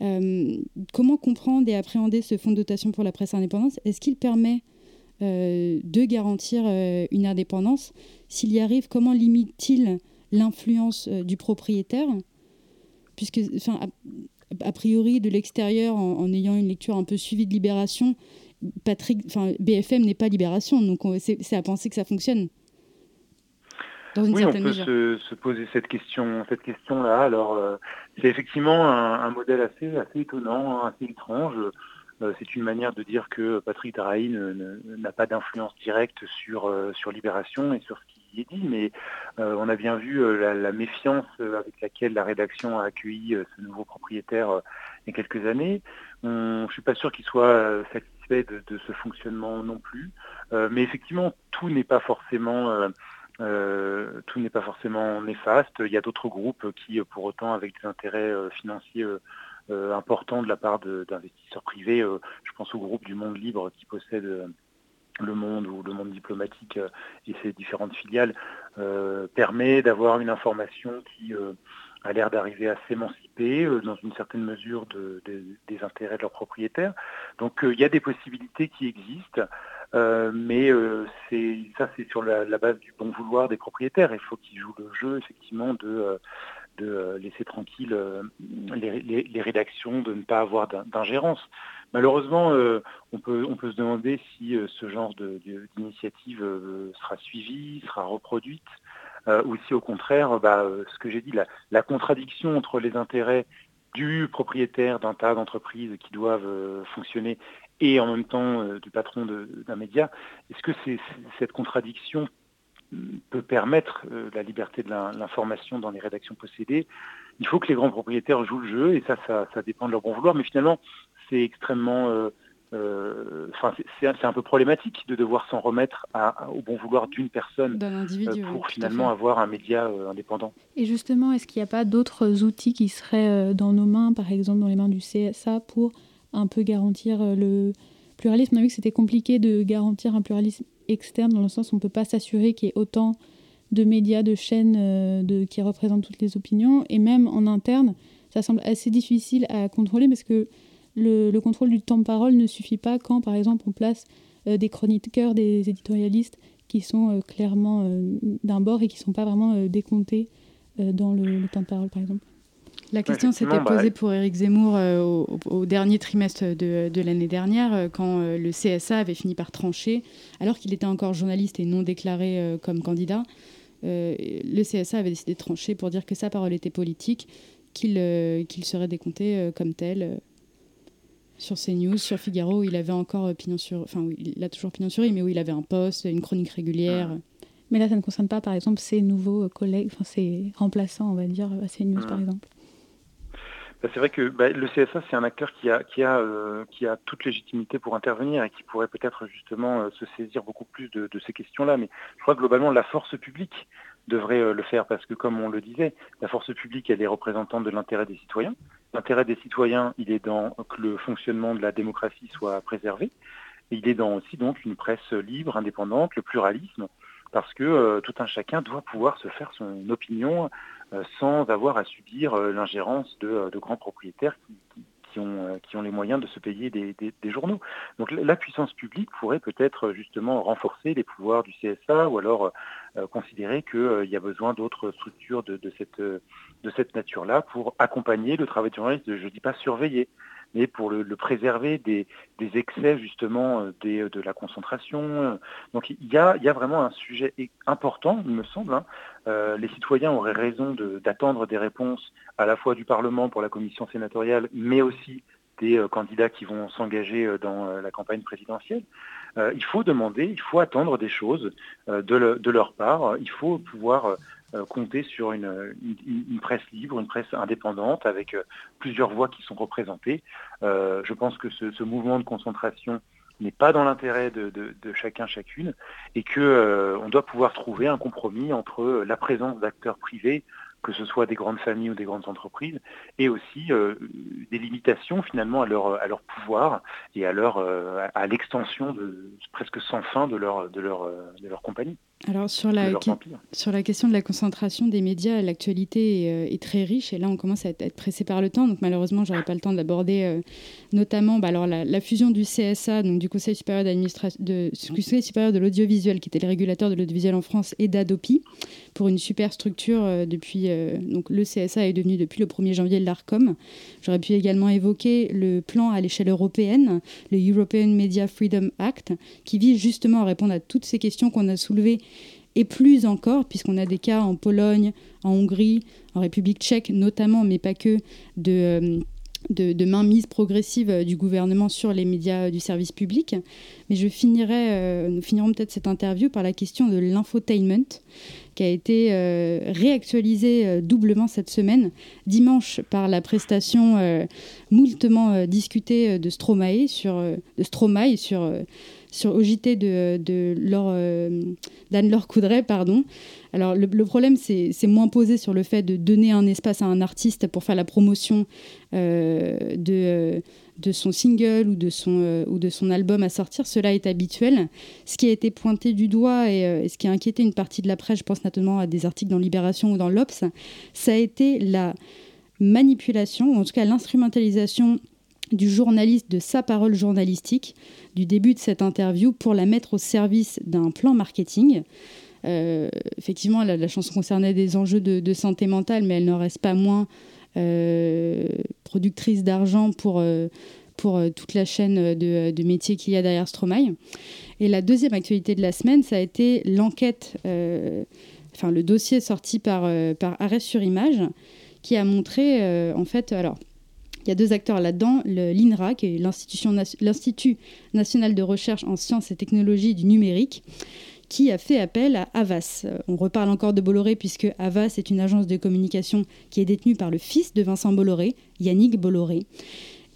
Euh, comment comprendre et appréhender ce fonds de dotation pour la presse indépendante? Est-ce qu'il permet de garantir euh, une indépendance. S'il y arrive, comment limite-t-il l'influence euh, du propriétaire? Puisque, a, priori, de l'extérieur, en, ayant une lecture un peu suivie de Libération, Patrick, BFM n'est pas Libération, donc c'est à penser que ça fonctionne. oui, on peut se, poser cette question, cette question-là. Alors, c'est effectivement un, modèle assez, assez étonnant, assez étrange. Euh, c'est une manière de dire que Patrick Drahi n'a pas d'influence directe sur, euh, sur Libération et sur ce qui est dit, mais euh, on a bien vu la, méfiance avec laquelle la rédaction a accueilli ce nouveau propriétaire il y a quelques années. je ne suis pas sûr qu'il soit satisfait de, ce fonctionnement non plus, mais effectivement, tout n'est pas forcément... néfaste. Il y a d'autres groupes qui, pour autant, avec des intérêts financiers important de la part d'investisseurs privés. Euh, je pense au groupe du Monde Libre qui possède euh, le monde ou le monde diplomatique et ses différentes filiales permet d'avoir une information qui a l'air d'arriver à s'émanciper dans une certaine mesure des intérêts de leurs propriétaires. Donc il y a des possibilités qui existent, mais ça c'est sur la, base du bon vouloir des propriétaires. Il faut qu'ils jouent le jeu effectivement de de euh, laisser tranquille euh, les, rédactions, de ne pas avoir d'ingérence. Malheureusement, euh, on, peut, on peut se demander si ce genre d'initiative sera suivie, sera reproduite, ou si au contraire, bah, ce que j'ai dit, la, contradiction entre les intérêts du propriétaire d'un tas d'entreprises qui doivent fonctionner et en même temps du patron d'un média, est-ce que c'est cette contradiction peut permettre euh, la liberté de l'information dans les rédactions possédées. Il faut que les grands propriétaires jouent le jeu et ça, ça, dépend de leur bon vouloir. Mais finalement, c'est extrêmement, euh, euh, enfin, c'est un peu problématique de devoir s'en remettre au bon vouloir d'une personne pour finalement avoir un média indépendant. Et justement, est-ce qu'il n'y a pas d'autres outils qui seraient dans nos mains, par exemple dans les mains du CSA, pour un peu garantir le pluralisme? On a vu que c'était compliqué de garantir un pluralisme externe, dans le sens où on ne peut pas s'assurer qu'il y ait autant de médias, de chaînes euh, de, qui représentent toutes les opinions. Et même en interne, ça semble assez difficile à contrôler parce que le, contrôle du temps de parole ne suffit pas quand, par exemple, on place des chroniqueurs, des éditorialistes qui sont clairement d'un bord et qui ne sont pas vraiment décomptés dans le, temps de parole, par exemple. La question s'était bah, posée pour Éric Zemmour au, dernier trimestre de, l'année dernière, quand le CSA avait fini par trancher, alors qu'il était encore journaliste et non déclaré comme candidat. le CSA avait décidé de trancher pour dire que sa parole était politique, qu'il serait décompté comme tel sur CNews, sur Figaro, où il avait encore euh, pignon sur... Enfin, il a toujours pignon sur rue, mais où il avait un poste, une chronique régulière. Mais là, ça ne concerne pas, par exemple, ses nouveaux euh, collègues, enfin, ses remplaçants, on va dire, à CNews, par exemple. Bah, c'est vrai que bah, le CSA, c'est un acteur qui a, qui, a, euh, qui a toute légitimité pour intervenir et qui pourrait peut-être justement se saisir beaucoup plus de, ces questions-là. Mais je crois que globalement, la force publique devrait le faire parce que, comme on le disait, la force publique, elle est représentante de l'intérêt des citoyens. L'intérêt des citoyens, il est dans que le fonctionnement de la démocratie soit préservé. Et il est dans aussi donc une presse libre, indépendante, le pluralisme, parce que euh, tout un chacun doit pouvoir se faire son opinion euh, sans avoir à subir euh, l'ingérence de, grands propriétaires qui, ont, qui, ont, les moyens de se payer des, journaux. Donc la puissance publique pourrait peut-être justement renforcer les pouvoirs du CSA ou alors considérer qu'il y a besoin d'autres structures de, de cette de cette nature-là pour accompagner le travail du journaliste, je ne dis pas surveiller, mais pour le, préserver des, excès justement euh, euh, de la concentration. Donc il y a, vraiment un sujet important, il me semble. Hein. Euh, les citoyens auraient raison d'attendre des réponses à la fois du Parlement pour la commission sénatoriale, mais aussi des candidats qui vont s'engager dans la campagne présidentielle. il faut demander, il faut attendre des choses de, leur part, il faut pouvoir euh, compter sur une, presse libre, une presse indépendante avec euh, plusieurs voix qui sont représentées. Euh, je pense que ce, mouvement de concentration n'est pas dans l'intérêt de, chacun, chacune, et qu'on doit pouvoir trouver un compromis entre la présence d'acteurs privés que ce soit des grandes familles ou des grandes entreprises, et aussi des limitations finalement à leur, à leur pouvoir et à, leur, à l'extension de, presque sans fin de leur, de leur, de leur compagnie. Alors sur la, sur la question de la concentration des médias, l'actualité est, euh, est, très riche. Et là on commence à être, pressé par le temps, donc malheureusement j'aurai pas le temps d'aborder euh, notamment bah, alors la, fusion du CSA, donc du Conseil supérieur, de, supérieur de l'audiovisuel qui était le régulateur de l'audiovisuel en France et d'Adopi pour une super structure euh, depuis donc le CSA est devenu depuis le 1er janvier l'ARCOM. J'aurais pu également évoquer le plan à l'échelle européenne, le European Media Freedom Act, qui vise justement à répondre à toutes ces questions qu'on a soulevées et plus encore, puisqu'on a des cas en Pologne, en Hongrie, en République tchèque notamment, mais pas que, de, euh, mainmise progressive euh, du gouvernement sur les médias du service public. Mais je finirai, euh, nous finirons peut-être cette interview par la question de l'infotainment, qui a été réactualisée doublement cette semaine, dimanche par la prestation moultement discutée de Stromae sur, de Stromae sur sur au JT de, de euh, d'Anne-Laure Coudray. Pardon. Alors le, problème, c'est, moins posé sur le fait de donner un espace à un artiste pour faire la promotion euh, de, euh, de son single ou de son, ou de son album à sortir. Cela est habituel. Ce qui a été pointé du doigt et, et, ce qui a inquiété une partie de la presse, je pense notamment à des articles dans Libération ou dans l'Obs, ça a été la manipulation, ou en tout cas l'instrumentalisation du journaliste, de sa parole journalistique, du début de cette interview, pour la mettre au service d'un plan marketing. Euh, effectivement, la, chanson concernait des enjeux de, santé mentale, mais elle n'en reste pas moins euh, productrice d'argent pour, euh, pour toute la chaîne de, métiers qu'il y a derrière Stromae. Et la deuxième actualité de la semaine, ça a été l'enquête, enfin le dossier sorti par, par Arrêt sur Image, qui a montré, en fait, alors il y a deux acteurs là-dedans, l'INRA, qui est l'Institut national de recherche en sciences et technologies du numérique, qui a fait appel à Avas. Euh, on reparle encore de Bolloré puisque Avas est une agence de communication qui est détenue par le fils de Vincent Bolloré, Yannick Bolloré.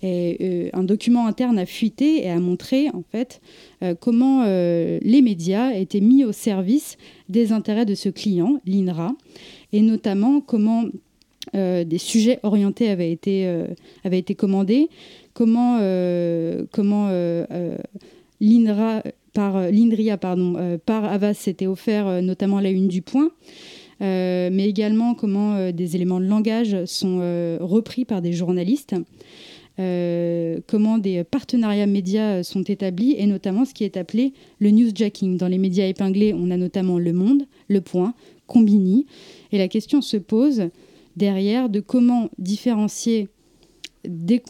Euh, un document interne a fuité et a montré en fait euh, comment les médias étaient mis au service des intérêts de ce client, l'INRA, et notamment comment euh, des sujets orientés avaient été, euh, commandés, comment, euh, par, pardon, par Avas s'était offert notamment la une du point. mais également comment des éléments de langage sont repris par des journalistes. comment des partenariats médias sont établis et notamment ce qui est appelé le newsjacking. Dans les médias épinglés, on a notamment Le Monde, Le Point, Combini. Et la question se pose derrière de comment différencier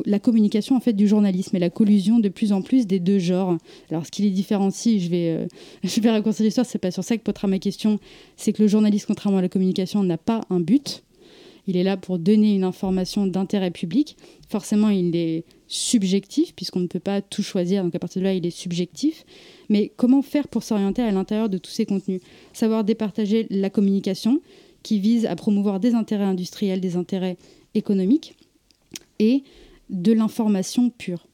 la communication en fait du journalisme et la collusion de plus en plus des deux genres. Alors ce qui les différencie, je vais, euh, je vais raconter l'histoire, c'est pas sur ça que portera ma question, c'est que le journaliste, contrairement à la communication, n'a pas un but. Il est là pour donner une information d'intérêt public. Forcément, il est subjectif, puisqu'on ne peut pas tout choisir, donc à partir de là, il est subjectif. Mais comment faire pour s'orienter à l'intérieur de tous ces contenus? Savoir départager la communication, qui vise à promouvoir des intérêts industriels, des intérêts économiques, et de l'information pure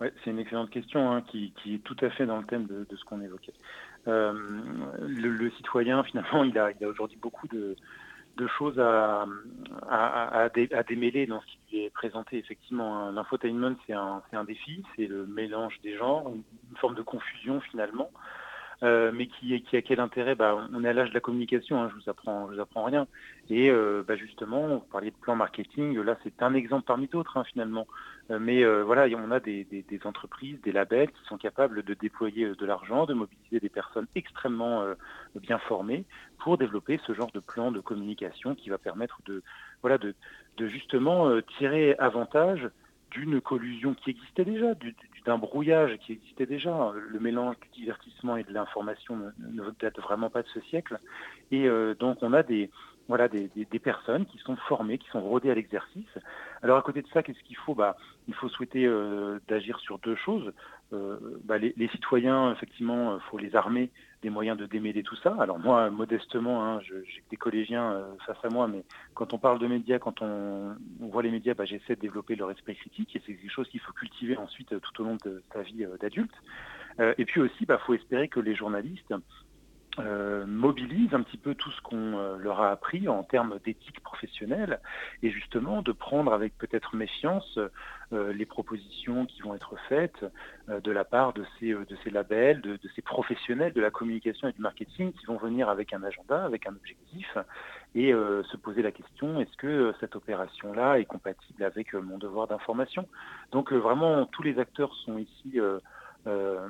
ouais, C'est une excellente question hein, qui, est tout à fait dans le thème de, ce qu'on évoquait. Euh, le, citoyen, finalement, il a, aujourd'hui beaucoup de, choses à, à, démêler dans ce qui lui est présenté. Effectivement, l'infotainment, c'est un, un, défi, c'est le mélange des genres, une forme de confusion finalement. Euh, mais qui, qui, a quel intérêt bah, On est à l'âge de la communication, hein, je vous apprends, je vous apprends rien. Et euh, bah, justement, vous parliez de plan marketing, là c'est un exemple parmi d'autres hein, finalement. Euh, mais voilà, on a des, entreprises, des labels qui sont capables de déployer de l'argent, de mobiliser des personnes extrêmement bien formées pour développer ce genre de plan de communication qui va permettre de, voilà, de, de justement tirer avantage d'une collusion qui existait déjà, d'un brouillage qui existait déjà. Le mélange du divertissement et de l'information ne, date vraiment pas de ce siècle. Et euh, donc on a des, personnes qui sont formées, qui sont rodées à l'exercice. Alors à côté de ça, qu'est-ce qu'il faut? Bah, Il faut souhaiter euh, d'agir sur deux choses. Euh, bah, les, citoyens, effectivement, il faut les armer des moyens de démêler tout ça. Alors moi, modestement, hein, j'ai des collégiens euh, face à moi, mais quand on parle de médias, quand on, voit les médias, bah, j'essaie de développer leur esprit critique et c'est quelque chose qu'il faut cultiver ensuite tout au long de sa vie d'adulte. et puis aussi, il bah, faut espérer que les journalistes euh, mobilise un petit peu tout ce qu'on euh, leur a appris en termes d'éthique professionnelle et justement de prendre avec peut-être méfiance euh, les propositions qui vont être faites de la part de ces, de ces labels, de, ces professionnels de la communication et du marketing qui vont venir avec un agenda, avec un objectif et se poser la question est-ce que cette opération-là est compatible avec mon devoir d'information? Donc vraiment tous les acteurs sont ici euh,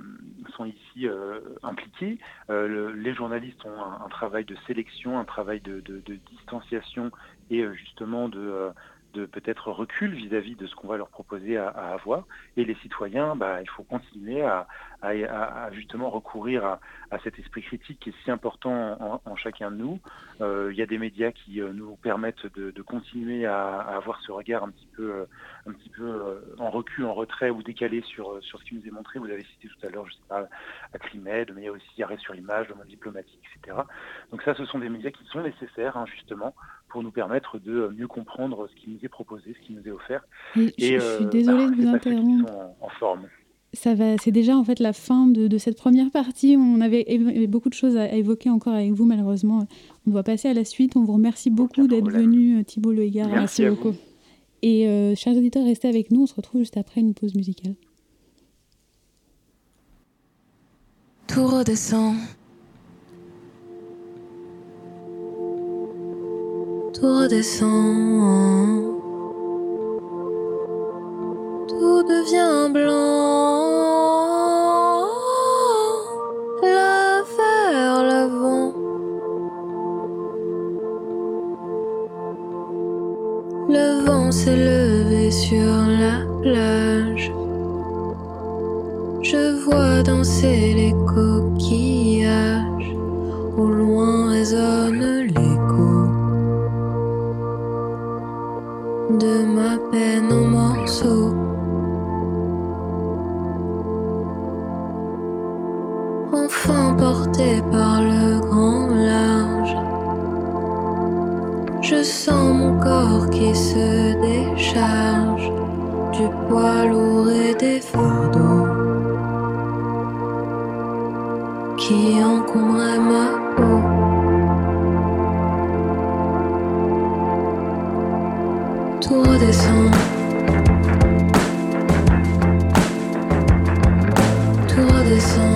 sont ici euh, impliqués. Euh, les journalistes ont un, travail de sélection, un travail de, distanciation et justement de, peut-être recul vis-à-vis de ce qu'on va leur proposer à, avoir. Et les citoyens, bah, il faut continuer à, justement recourir à, cet esprit critique qui est si important en, chacun de nous. il y a des médias qui nous permettent de, continuer à, avoir ce regard un petit peu euh, en recul, en retrait ou décalé sur, euh, sur ce qui nous est montré. Vous avez cité tout à l'heure, je sais pas, Aclimed, mais il y a aussi Arrêt sur l'image, le monde diplomatique, etc. Donc ça, ce sont des médias qui sont nécessaires, hein, justement, pour nous permettre de mieux comprendre ce qui nous est proposé, ce qui nous est offert. Et, je, suis euh, désolée bah, de vous interrompre. En, en, forme. Ça va, c'est déjà en fait la fin de, de, cette première partie. On avait, beaucoup de choses à, évoquer encore avec vous, malheureusement. On doit passer à la suite. On vous remercie beaucoup d'être venu, Thibault Le Merci, Merci beaucoup. Et euh, chers auditeurs, restez avec nous. On se retrouve juste après une pause musicale. Tout redescend. Tout redescend. Tout devient blanc. Le vent s'est levé sur la plage. Je vois danser les coquillages. Tout redescend. Tout redescend.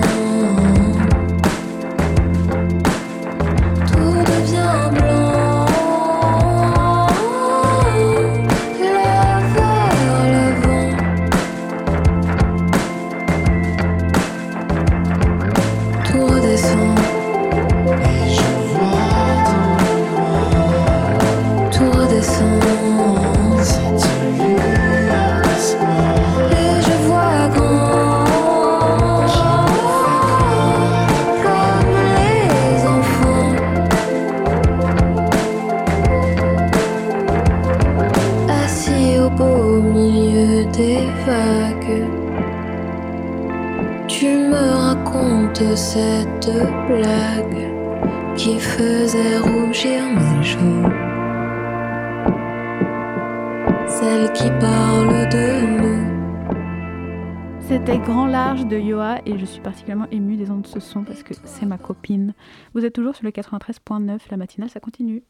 Ce son parce que c'est ma copine. Vous êtes toujours sur le 93.9, la matinale, ça continue.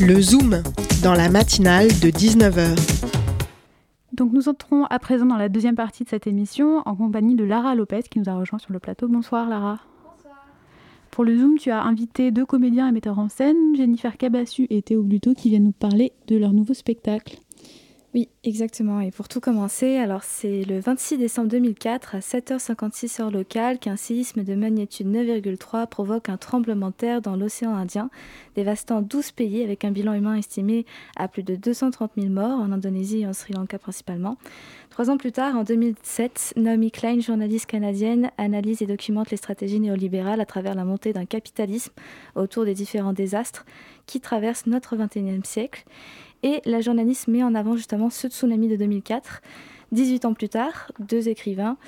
Le Zoom, dans la matinale de 19h. Donc nous entrons à présent dans la deuxième partie de cette émission en compagnie de Lara Lopez qui nous a rejoint sur le plateau. Bonsoir Lara. Bonsoir. Pour le Zoom, tu as invité deux comédiens et metteurs en scène, Jennifer Cabassu et Théo Bluto, qui viennent nous parler de leur nouveau spectacle. Oui, exactement. Et pour tout commencer, alors c'est le 26 décembre 2004 à 7h56 heure locale qu'un séisme de magnitude 9,3 provoque un tremblement de terre dans l'océan Indien, dévastant 12 pays avec un bilan humain estimé à plus de 230 000 morts en Indonésie et en Sri Lanka principalement. Trois ans plus tard, en 2007, Naomi Klein, journaliste canadienne, analyse et documente les stratégies néolibérales à travers la montée d'un capitalisme autour des différents désastres qui traversent notre 21e siècle. Et la journaliste met en avant justement ce tsunami de 2004. 18 ans plus tard, deux écrivains,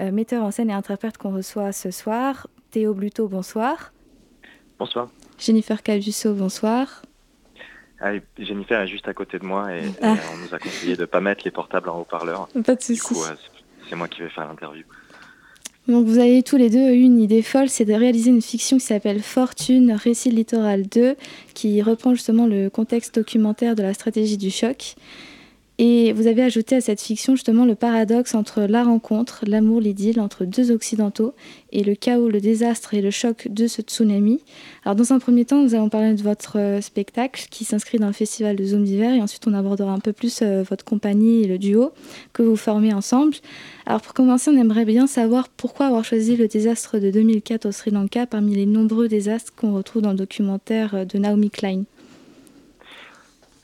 euh, metteurs en scène et interprètes qu'on reçoit ce soir. Théo Bluto, bonsoir. Bonsoir. Jennifer Cavusso, bonsoir. Ah, Jennifer est juste à côté de moi et, ah. on nous a conseillé de ne pas mettre les portables en haut-parleur. Pas de souci. Du coup, c'est moi qui vais faire l'interview. Donc vous avez tous les deux eu une idée folle, c'est de réaliser une fiction qui s'appelle Fortune, récit littoral 2, qui reprend justement le contexte documentaire de la stratégie du choc. Et vous avez ajouté à cette fiction justement le paradoxe entre la rencontre, l'amour, l'idylle entre deux occidentaux et le chaos, le désastre et le choc de ce tsunami. Alors dans un premier temps, nous allons parler de votre euh, spectacle qui s'inscrit dans le festival de Zoom d'hiver et ensuite on abordera un peu plus euh, votre compagnie et le duo que vous formez ensemble. Alors pour commencer, on aimerait bien savoir pourquoi avoir choisi le désastre de 2004 au Sri Lanka parmi les nombreux désastres qu'on retrouve dans le documentaire euh, de Naomi Klein.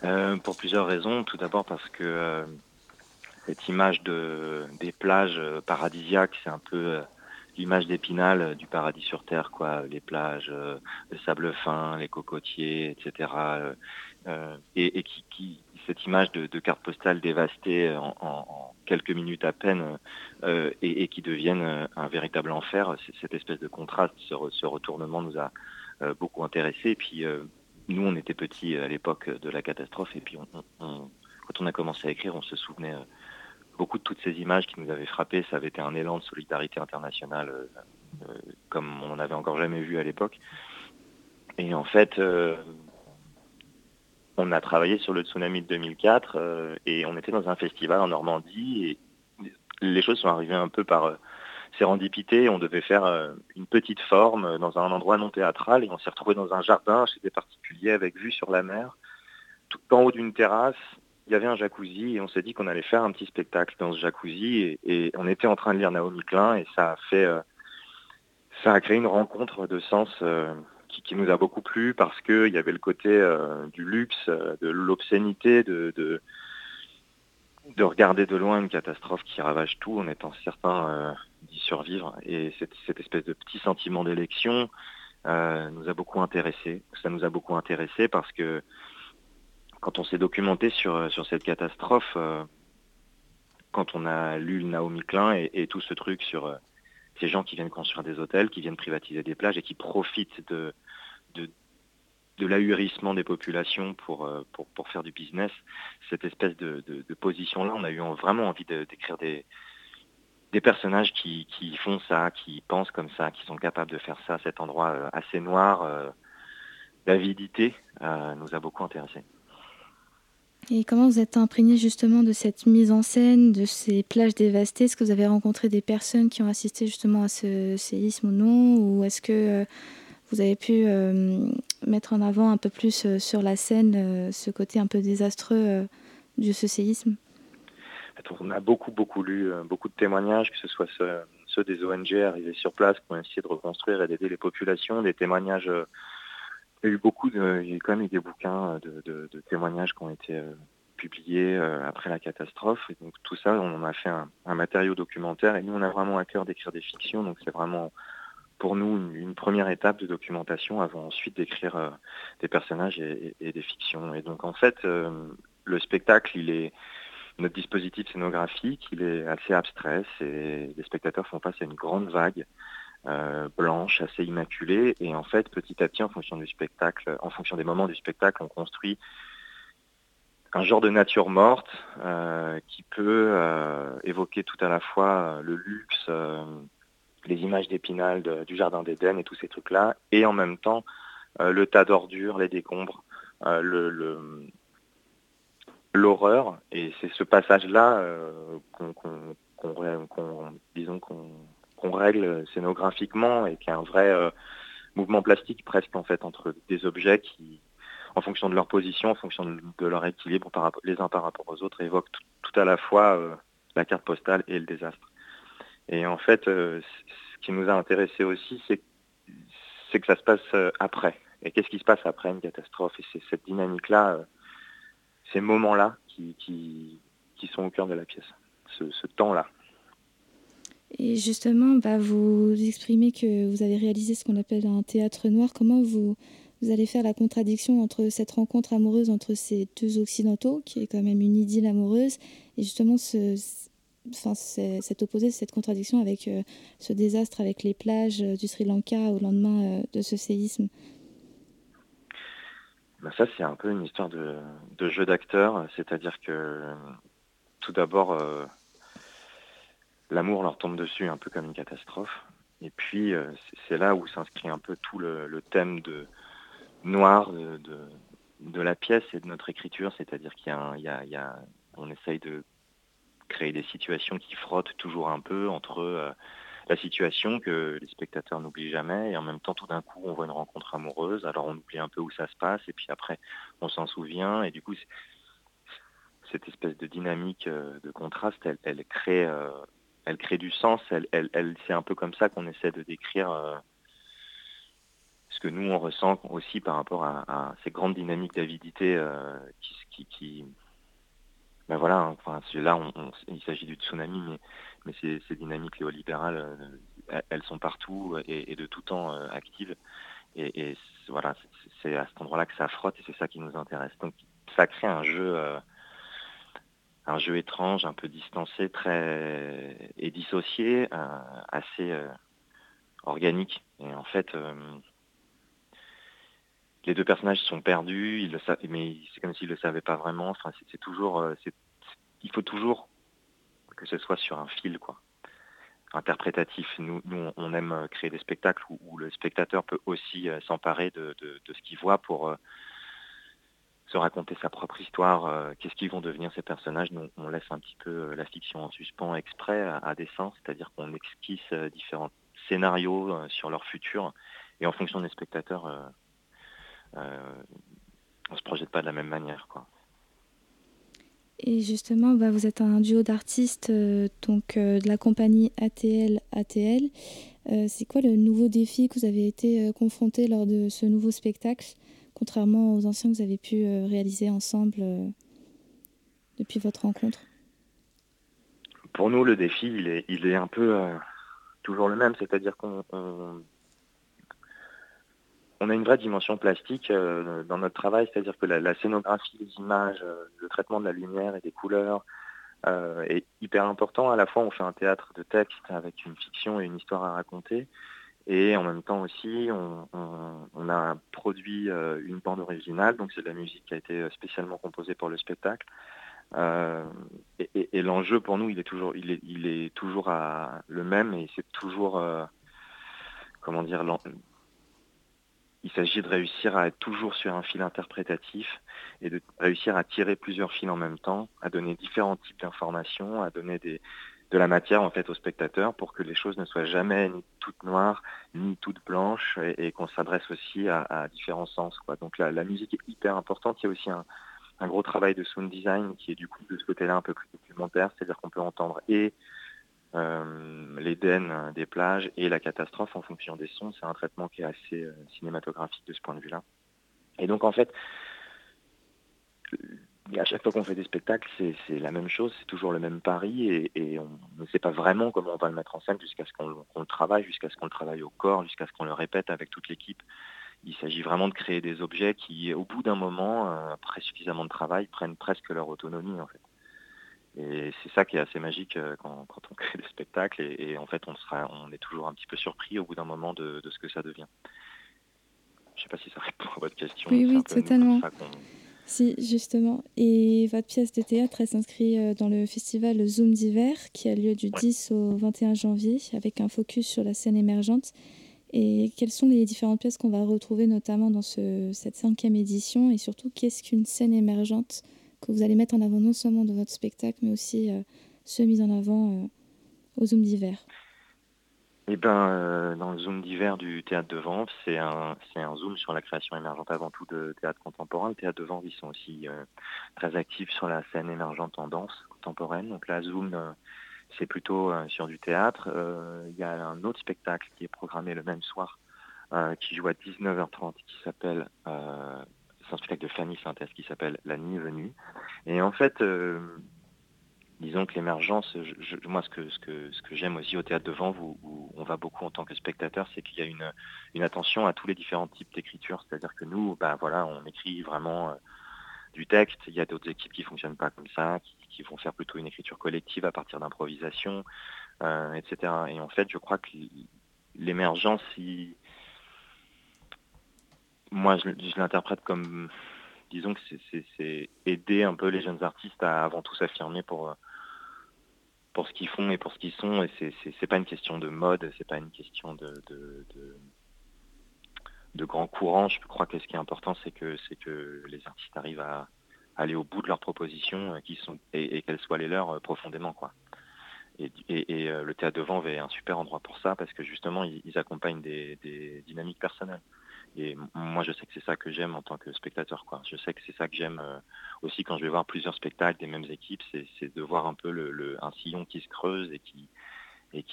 Euh, pour plusieurs raisons. Tout d'abord parce que euh, cette image de, des plages euh, paradisiaques, c'est un peu l'image d'Épinal du paradis sur Terre, quoi. Les plages, le sable fin, les cocotiers, etc. et, qui, qui, cette image de, de carte postale dévastée en, quelques minutes à peine et, qui deviennent un véritable enfer, cette espèce de contraste, ce, ce retournement nous a beaucoup intéressé. Puis nous, on était petits à l'époque de la catastrophe, et puis quand on a commencé à écrire, on se souvenait euh, beaucoup de toutes ces images qui nous avaient frappés. Ça avait été un élan de solidarité internationale euh, euh, comme on n'en avait encore jamais vu à l'époque. Et en fait, on a travaillé sur le tsunami de 2004 et on était dans un festival en Normandie et les choses sont arrivées un peu par sérendipité, on devait faire euh, une petite forme dans un endroit non théâtral et on s'est retrouvé dans un jardin chez des particuliers avec vue sur la mer. Tout en haut d'une terrasse, il y avait un jacuzzi et on s'est dit qu'on allait faire un petit spectacle dans ce jacuzzi et, on était en train de lire Naomi Klein et ça a fait, euh, ça a créé une rencontre de sens euh, qui, nous a beaucoup plu parce qu'il y avait le côté du luxe, de l'obscénité, de, de, de, regarder de loin une catastrophe qui ravage tout en étant certain survivre. Et cette, espèce de petit sentiment d'élection euh, nous a beaucoup intéressé. Ça nous a beaucoup intéressé parce que quand on s'est documenté sur, sur cette catastrophe, euh, quand on a lu Naomi Klein et, tout ce truc sur euh, ces gens qui viennent construire des hôtels, qui viennent privatiser des plages et qui profitent de, de, l'ahurissement des populations pour, euh, pour, pour, faire du business, cette espèce de, de, de position-là, on a eu vraiment envie d'écrire des, des personnages qui, font ça, qui pensent comme ça, qui sont capables de faire ça, cet endroit euh, assez noir, euh, d'avidité, euh, nous a beaucoup intéressés. Et comment vous êtes imprégné justement de cette mise en scène, de ces plages dévastées? Est-ce que vous avez rencontré des personnes qui ont assisté justement à ce séisme ou non? Ou est-ce que vous avez pu mettre en avant un peu plus sur la scène ce côté un peu désastreux de ce séisme? On a beaucoup, beaucoup lu, euh, beaucoup de témoignages, que ce soit ceux des ONG arrivés sur place pour essayer de reconstruire et d'aider les populations, des témoignages. il y a eu beaucoup de, il y a quand même eu des bouquins de, témoignages qui ont été publiés après la catastrophe. Et donc tout ça, on a fait un, matériau documentaire et nous on a vraiment à cœur d'écrire des fictions, donc c'est vraiment pour nous une, première étape de documentation avant ensuite d'écrire euh, des personnages et, des fictions. Et donc en fait, euh, le spectacle, il est notre dispositif scénographique, il est assez abstrait. Et les spectateurs font face à une grande vague euh, blanche, assez immaculée. Et en fait, petit à petit, en fonction du spectacle, en fonction des moments du spectacle, on construit un genre de nature morte qui peut évoquer tout à la fois le luxe les images d'Épinal du Jardin d'Éden et tous ces trucs-là, et en même temps euh, le tas d'ordures, les décombres, euh, le, l'horreur, et c'est ce passage-là euh, qu'on, règle scénographiquement et qui est un vrai mouvement plastique presque en fait entre des objets qui, en fonction de leur position, en fonction de, leur équilibre par, les uns par rapport aux autres, évoquent tout à la fois la carte postale et le désastre. Et en fait, euh, ce qui nous a intéressé aussi, c'est que ça se passe euh, après. Et qu'est-ce qui se passe après une catastrophe? Et c'est cette dynamique-là, euh, ces moments-là qui, sont au cœur de la pièce, ce, temps-là. Et justement, bah, vous exprimez que vous avez réalisé ce qu'on appelle un théâtre noir. Comment vous, vous allez faire la contradiction entre cette rencontre amoureuse entre ces deux occidentaux, qui est quand même une idylle amoureuse, et justement ce, enfin, cet opposé, cette contradiction avec euh, ce désastre avec les plages euh, du Sri Lanka au lendemain euh, de ce séisme? Ben Ça, c'est un peu une histoire de, jeu d'acteur, c'est-à-dire que tout d'abord, l'amour leur tombe dessus un peu comme une catastrophe. Et puis, c'est là où s'inscrit un peu tout le, thème de noir de, de, la pièce et de notre écriture, c'est-à-dire qu'il essaye de créer des situations qui frottent toujours un peu entre euh, la situation que les spectateurs n'oublient jamais et en même temps tout d'un coup on voit une rencontre amoureuse. Alors on oublie un peu où ça se passe et puis après on s'en souvient. Et du coup cette espèce de dynamique euh, de contraste elle, crée euh, elle crée du sens. Elle, elle, c'est un peu comme ça qu'on essaie de décrire ce que nous on ressent aussi par rapport à, ces grandes dynamiques d'avidité qui, qui, ben voilà, hein, enfin, là, il s'agit du tsunami, mais, mais ces, dynamiques néolibérales, euh, elles sont partout et, de tout temps euh, actives. Et, voilà, c'est à cet endroit-là que ça frotte et c'est ça qui nous intéresse. Donc, ça crée un jeu, euh, un jeu étrange, un peu distancé, très et dissocié, assez organique. Et en fait, les deux personnages sont perdus, mais c'est comme s'ils le savaient pas vraiment. Enfin, c'est toujours, il faut toujours que ce soit sur un fil, quoi, interprétatif. Nous, on aime euh, créer des spectacles où, le spectateur peut aussi euh, s'emparer de, ce qu'il voit pour se raconter sa propre histoire. Qu'est-ce qu'ils vont devenir ces personnages Nous, on laisse un petit peu la fiction en suspens exprès à, à dessein, c'est-à-dire qu'on esquisse différents scénarios sur leur futur et en fonction des spectateurs euh, on se projette pas de la même manière. Quoi. Et justement, bah, vous êtes un duo d'artistes euh, donc euh, de la compagnie ATL ATL. c'est quoi le nouveau défi que vous avez été confronté lors de ce nouveau spectacle, contrairement aux anciens que vous avez pu réaliser ensemble depuis votre rencontre? Pour nous, le défi, il est, il est un peu toujours le même, c'est-à-dire qu'on on a une vraie dimension plastique euh, dans notre travail, c'est-à-dire que la, scénographie, les images, euh, le traitement de la lumière et des couleurs euh, est hyper important. À la fois, on fait un théâtre de texte avec une fiction et une histoire à raconter. Et en même temps aussi, on, a produit une bande originale, donc c'est de la musique qui a été spécialement composée pour le spectacle. et, l'enjeu pour nous, il est toujours, il est, toujours le même et c'est toujours, comment dire, il s'agit de réussir à être toujours sur un fil interprétatif et de réussir à tirer plusieurs fils en même temps, à donner différents types d'informations, à donner des, de la matière en fait aux spectateurs pour que les choses ne soient jamais ni toutes noires ni toutes blanches et, qu'on s'adresse aussi à, différents sens. Quoi. Donc la, musique est hyper importante. Il y a aussi un, gros travail de sound design qui est du coup de ce côté-là un peu plus documentaire, c'est-à-dire qu'on peut entendre et l'Éden des plages et la catastrophe en fonction des sons. C'est un traitement qui est assez cinématographique de ce point de vue-là. Et donc en fait, à chaque fois qu'on fait des spectacles, c'est la même chose, c'est toujours le même pari et, on ne sait pas vraiment comment on va le mettre en scène jusqu'à ce qu'on le travaille, jusqu'à ce qu'on le travaille au corps, jusqu'à ce qu'on le répète avec toute l'équipe. Il s'agit vraiment de créer des objets qui, au bout d'un moment, euh, après suffisamment de travail, prennent presque leur autonomie en fait. Et c'est ça qui est assez magique euh, quand, on crée des spectacles et, en fait on, sera, on est toujours un petit peu surpris au bout d'un moment de, ce que ça devient. Je ne sais pas si ça répond à votre question. Oui, oui, totalement. Si, justement. Et votre pièce de théâtre, elle s'inscrit euh, dans le festival Zoom d'hiver qui a lieu du 10 au 21 janvier avec un focus sur la scène émergente. Et quelles sont les différentes pièces qu'on va retrouver notamment dans ce, cette cinquième édition? Et surtout qu'est-ce qu'une scène émergente que vous allez mettre en avant non seulement dans votre spectacle mais aussi euh, ceux mis en avant euh, au Zoom d'hiver eh ben, euh, dans le zoom d'hiver du théâtre de Vanves, c'est un, zoom sur la création émergente avant tout de théâtre contemporain. Le théâtre de Vanves, ils sont aussi très actifs sur la scène émergente en danse contemporaine. Donc là, zoom, c'est plutôt sur du théâtre. Il y a un autre spectacle qui est programmé le même soir, qui joue à 19h30, qui s'appelle, c'est un spectacle de Fanny Synthèse qui s'appelle La Nuit venue. Et en fait, disons que l'émergence, moi ce que, ce que, ce que j'aime aussi au théâtre de Vanves, où, on va beaucoup en tant que spectateur, c'est qu'il y a une, une, attention à tous les différents types d'écriture. C'est-à-dire que nous, bah, voilà, on écrit vraiment euh, du texte. Il y a d'autres équipes qui fonctionnent pas comme ça, qui, vont faire plutôt une écriture collective à partir d'improvisation, euh, etc. Et en fait, je crois que l'émergence, moi je, l'interprète comme disons que c'est aider un peu les jeunes artistes à avant tout s'affirmer pour euh, pour ce qu'ils font et pour ce qu'ils sont. Et c'est pas une question de mode, c'est pas une question de, de, grand courant. Je crois que ce qui est important, c'est que, que les artistes arrivent à aller au bout de leurs propositions euh, sont, et, qu'elles soient les leurs euh, profondément. Quoi. Et, le théâtre de Vanves est un super endroit pour ça parce que justement, ils, accompagnent des dynamiques personnelles. Et moi, je sais que c'est ça que j'aime en tant que spectateur. Je sais que c'est ça que j'aime euh, aussi quand je vais voir plusieurs spectacles des mêmes équipes, c'est de voir un peu un sillon qui se creuse et qui, et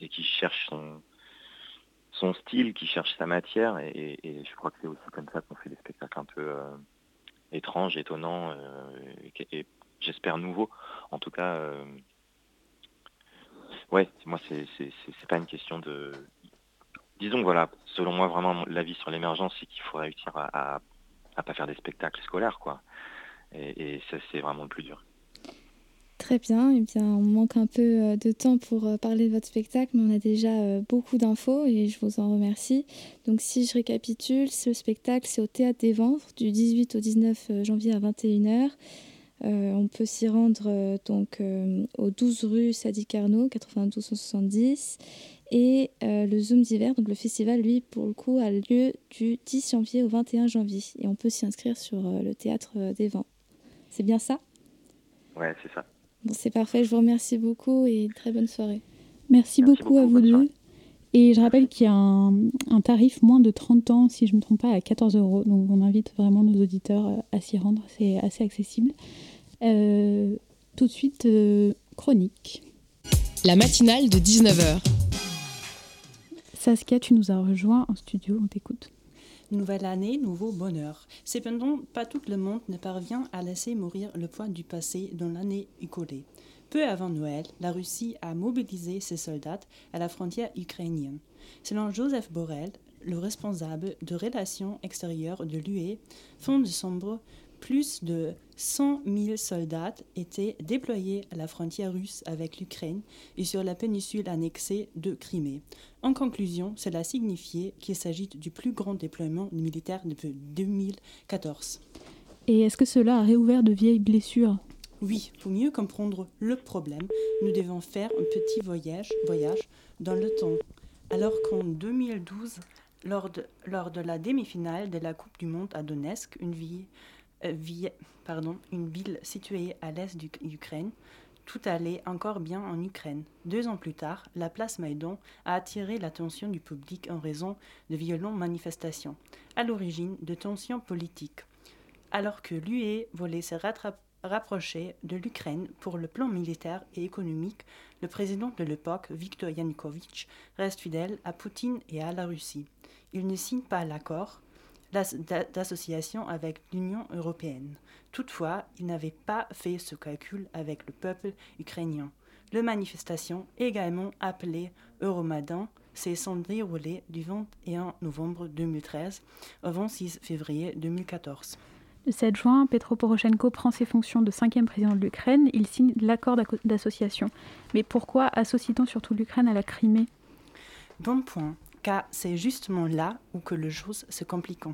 et cherche son, style, qui cherche sa matière. Et, je crois que c'est aussi comme ça qu'on fait des spectacles un peu euh, étranges, étonnants euh, et, j'espère nouveaux. En tout cas, ouais, moi, c'est pas une question de disons voilà, selon moi vraiment l'avis sur l'émergence, c'est qu'il faut réussir à, à, pas faire des spectacles scolaires quoi. Et, ça c'est vraiment le plus dur. Très bien, et eh bien on manque un peu euh, de temps pour euh, parler de votre spectacle, mais on a déjà euh, beaucoup d'infos et je vous en remercie. Donc si je récapitule, ce spectacle c'est au Théâtre des Ventres du 18 au 19 janvier à 21h. On peut s'y rendre donc au 12 rue Sadi Carnot, 92 170. Et euh, le Zoom d'hiver, donc le festival, lui, pour le coup, a lieu du 10 janvier au 21 janvier. Et on peut s'y inscrire sur euh, le théâtre euh, des vents. C'est bien ça? Ouais, c'est ça. Bon, c'est parfait. Je vous remercie beaucoup et très bonne soirée. Merci, beaucoup, à vous deux. Et je rappelle qu'il y a un, tarif moins de 30 ans, si je ne me trompe pas, à 14 euros. Donc on invite vraiment nos auditeurs à s'y rendre. C'est assez accessible. Tout de suite, chronique. La matinale de 19h. Saskia, tu nous as rejoint en studio, on t'écoute. Nouvelle année, nouveau bonheur. Cependant, pas tout le monde ne parvient à laisser mourir le poids du passé dans l'année écoulée. Peu avant Noël, la Russie a mobilisé ses soldats à la frontière ukrainienne. Selon Joseph Borrell, le responsable de relations extérieures de l'UE, fond de sombre plus de 100 000 soldats étaient déployés à la frontière russe avec l'Ukraine et sur la péninsule annexée de Crimée. En conclusion, cela signifiait qu'il s'agit du plus grand déploiement militaire depuis 2014. Et est-ce que cela a réouvert de vieilles blessures? Oui, pour mieux comprendre le problème, nous devons faire un petit voyage, voyage dans le temps. Alors qu'en 2012, lors de, lors de la demi-finale de la Coupe du Monde à Donetsk, une ville euh, une ville située à l'est d'Ukraine. Tout allait encore bien en Ukraine. Deux ans plus tard, la place Maïdan a attiré l'attention du public en raison de violentes manifestations, à l'origine de tensions politiques. Alors que l'UE voulait se rapprocher de l'Ukraine pour le plan militaire et économique, le président de l'époque, Viktor Yanukovych, reste fidèle à Poutine et à la Russie. Il ne signe pas l'accord d'association avec l'Union européenne. Toutefois, il n'avait pas fait ce calcul avec le peuple ukrainien. La manifestation, également appelée Euromaidan, s'est sans déroulée du 21 novembre 2013 au 26 février 2014. Le 7 juin, Petro Poroshenko prend ses fonctions de cinquième président de l'Ukraine. Il signe l'accord d'association. Mais pourquoi associe-t-on surtout l'Ukraine à la Crimée? Bon point, car c'est justement là où que le choses se compliquent.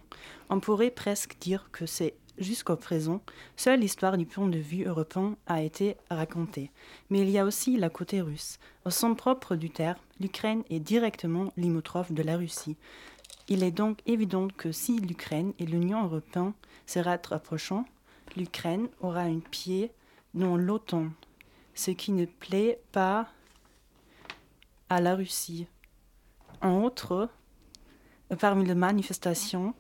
On pourrait presque dire que c'est jusqu'au présent, seule l'histoire du point de vue européen a été racontée. Mais il y a aussi la côté russe. Au sens propre du terme, l'Ukraine est directement limitrophe de la Russie. Il est donc évident que si l'Ukraine et l'Union européenne se rapprochant, l'Ukraine aura un pied dans l'OTAN, ce qui ne plaît pas à la Russie. En outre, parmi les manifestations,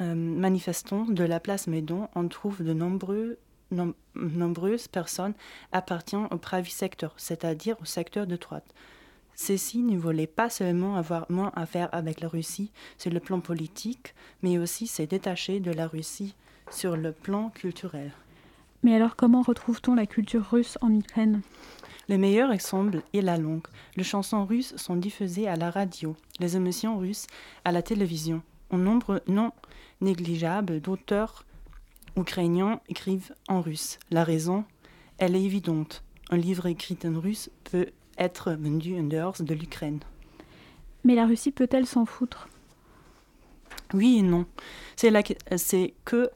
euh, manifestants de la place Médon, on trouve de nombreuses personnes appartenant au pravi secteur, c'est-à-dire au secteur de droite. Ceux-ci ne voulaient pas seulement avoir moins à faire avec la Russie sur le plan politique, mais aussi se détacher de la Russie sur le plan culturel. Mais alors comment retrouve-t-on la culture russe en Ukraine? Le meilleur exemple est la langue. Les chansons russes sont diffusées à la radio, les émissions russes à la télévision. Un nombre non négligeable d'auteurs ukrainiens écrivent en russe. La raison, elle est évidente. Un livre écrit en russe peut être vendu en dehors de l'Ukraine. Mais la Russie peut-elle s'en foutre? Oui et non. C'est que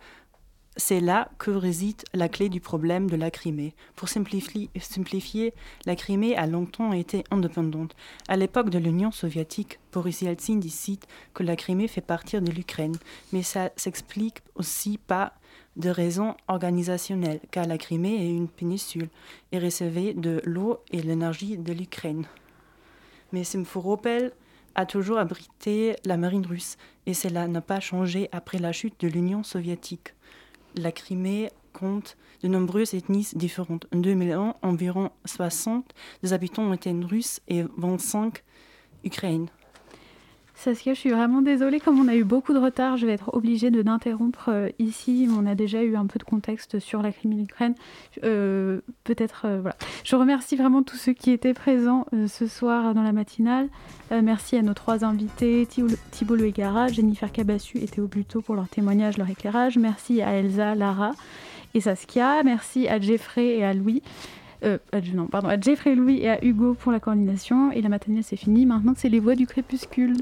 c'est là que réside la clé du problème de la Crimée. Pour simplifier, la Crimée a longtemps été indépendante. À l'époque de l'Union soviétique, Boris Yeltsin décide que la Crimée fait partie de l'Ukraine. Mais ça s'explique aussi pas de raisons organisationnelles, car la Crimée est une péninsule et recevait de l'eau et l'énergie de l'Ukraine. Mais Simferopol a toujours abrité la marine russe, et cela n'a pas changé après la chute de l'Union soviétique la Crimée compte de nombreuses ethnies différentes. En 2001, environ 60 des habitants étaient russes et 25 ukrainiens. Saskia, je suis vraiment désolée, comme on a eu beaucoup de retard, je vais être obligée de d'interrompre euh, ici. On a déjà eu un peu de contexte sur la Crimée d'Ukraine. Euh, Peut-être, euh, voilà. Je remercie vraiment tous ceux qui étaient présents ce soir dans la matinale. merci à nos trois invités, Thibault Luegara, Jennifer Cabassu et Théo Buteau pour leur témoignage, leur éclairage. Merci à Elsa, Lara et Saskia. Merci à Jeffrey et à Louis. Non, pardon, à Jeffrey Louis et à Hugo pour la coordination. Et la matinale, c'est fini. Maintenant, c'est les voix du crépuscule.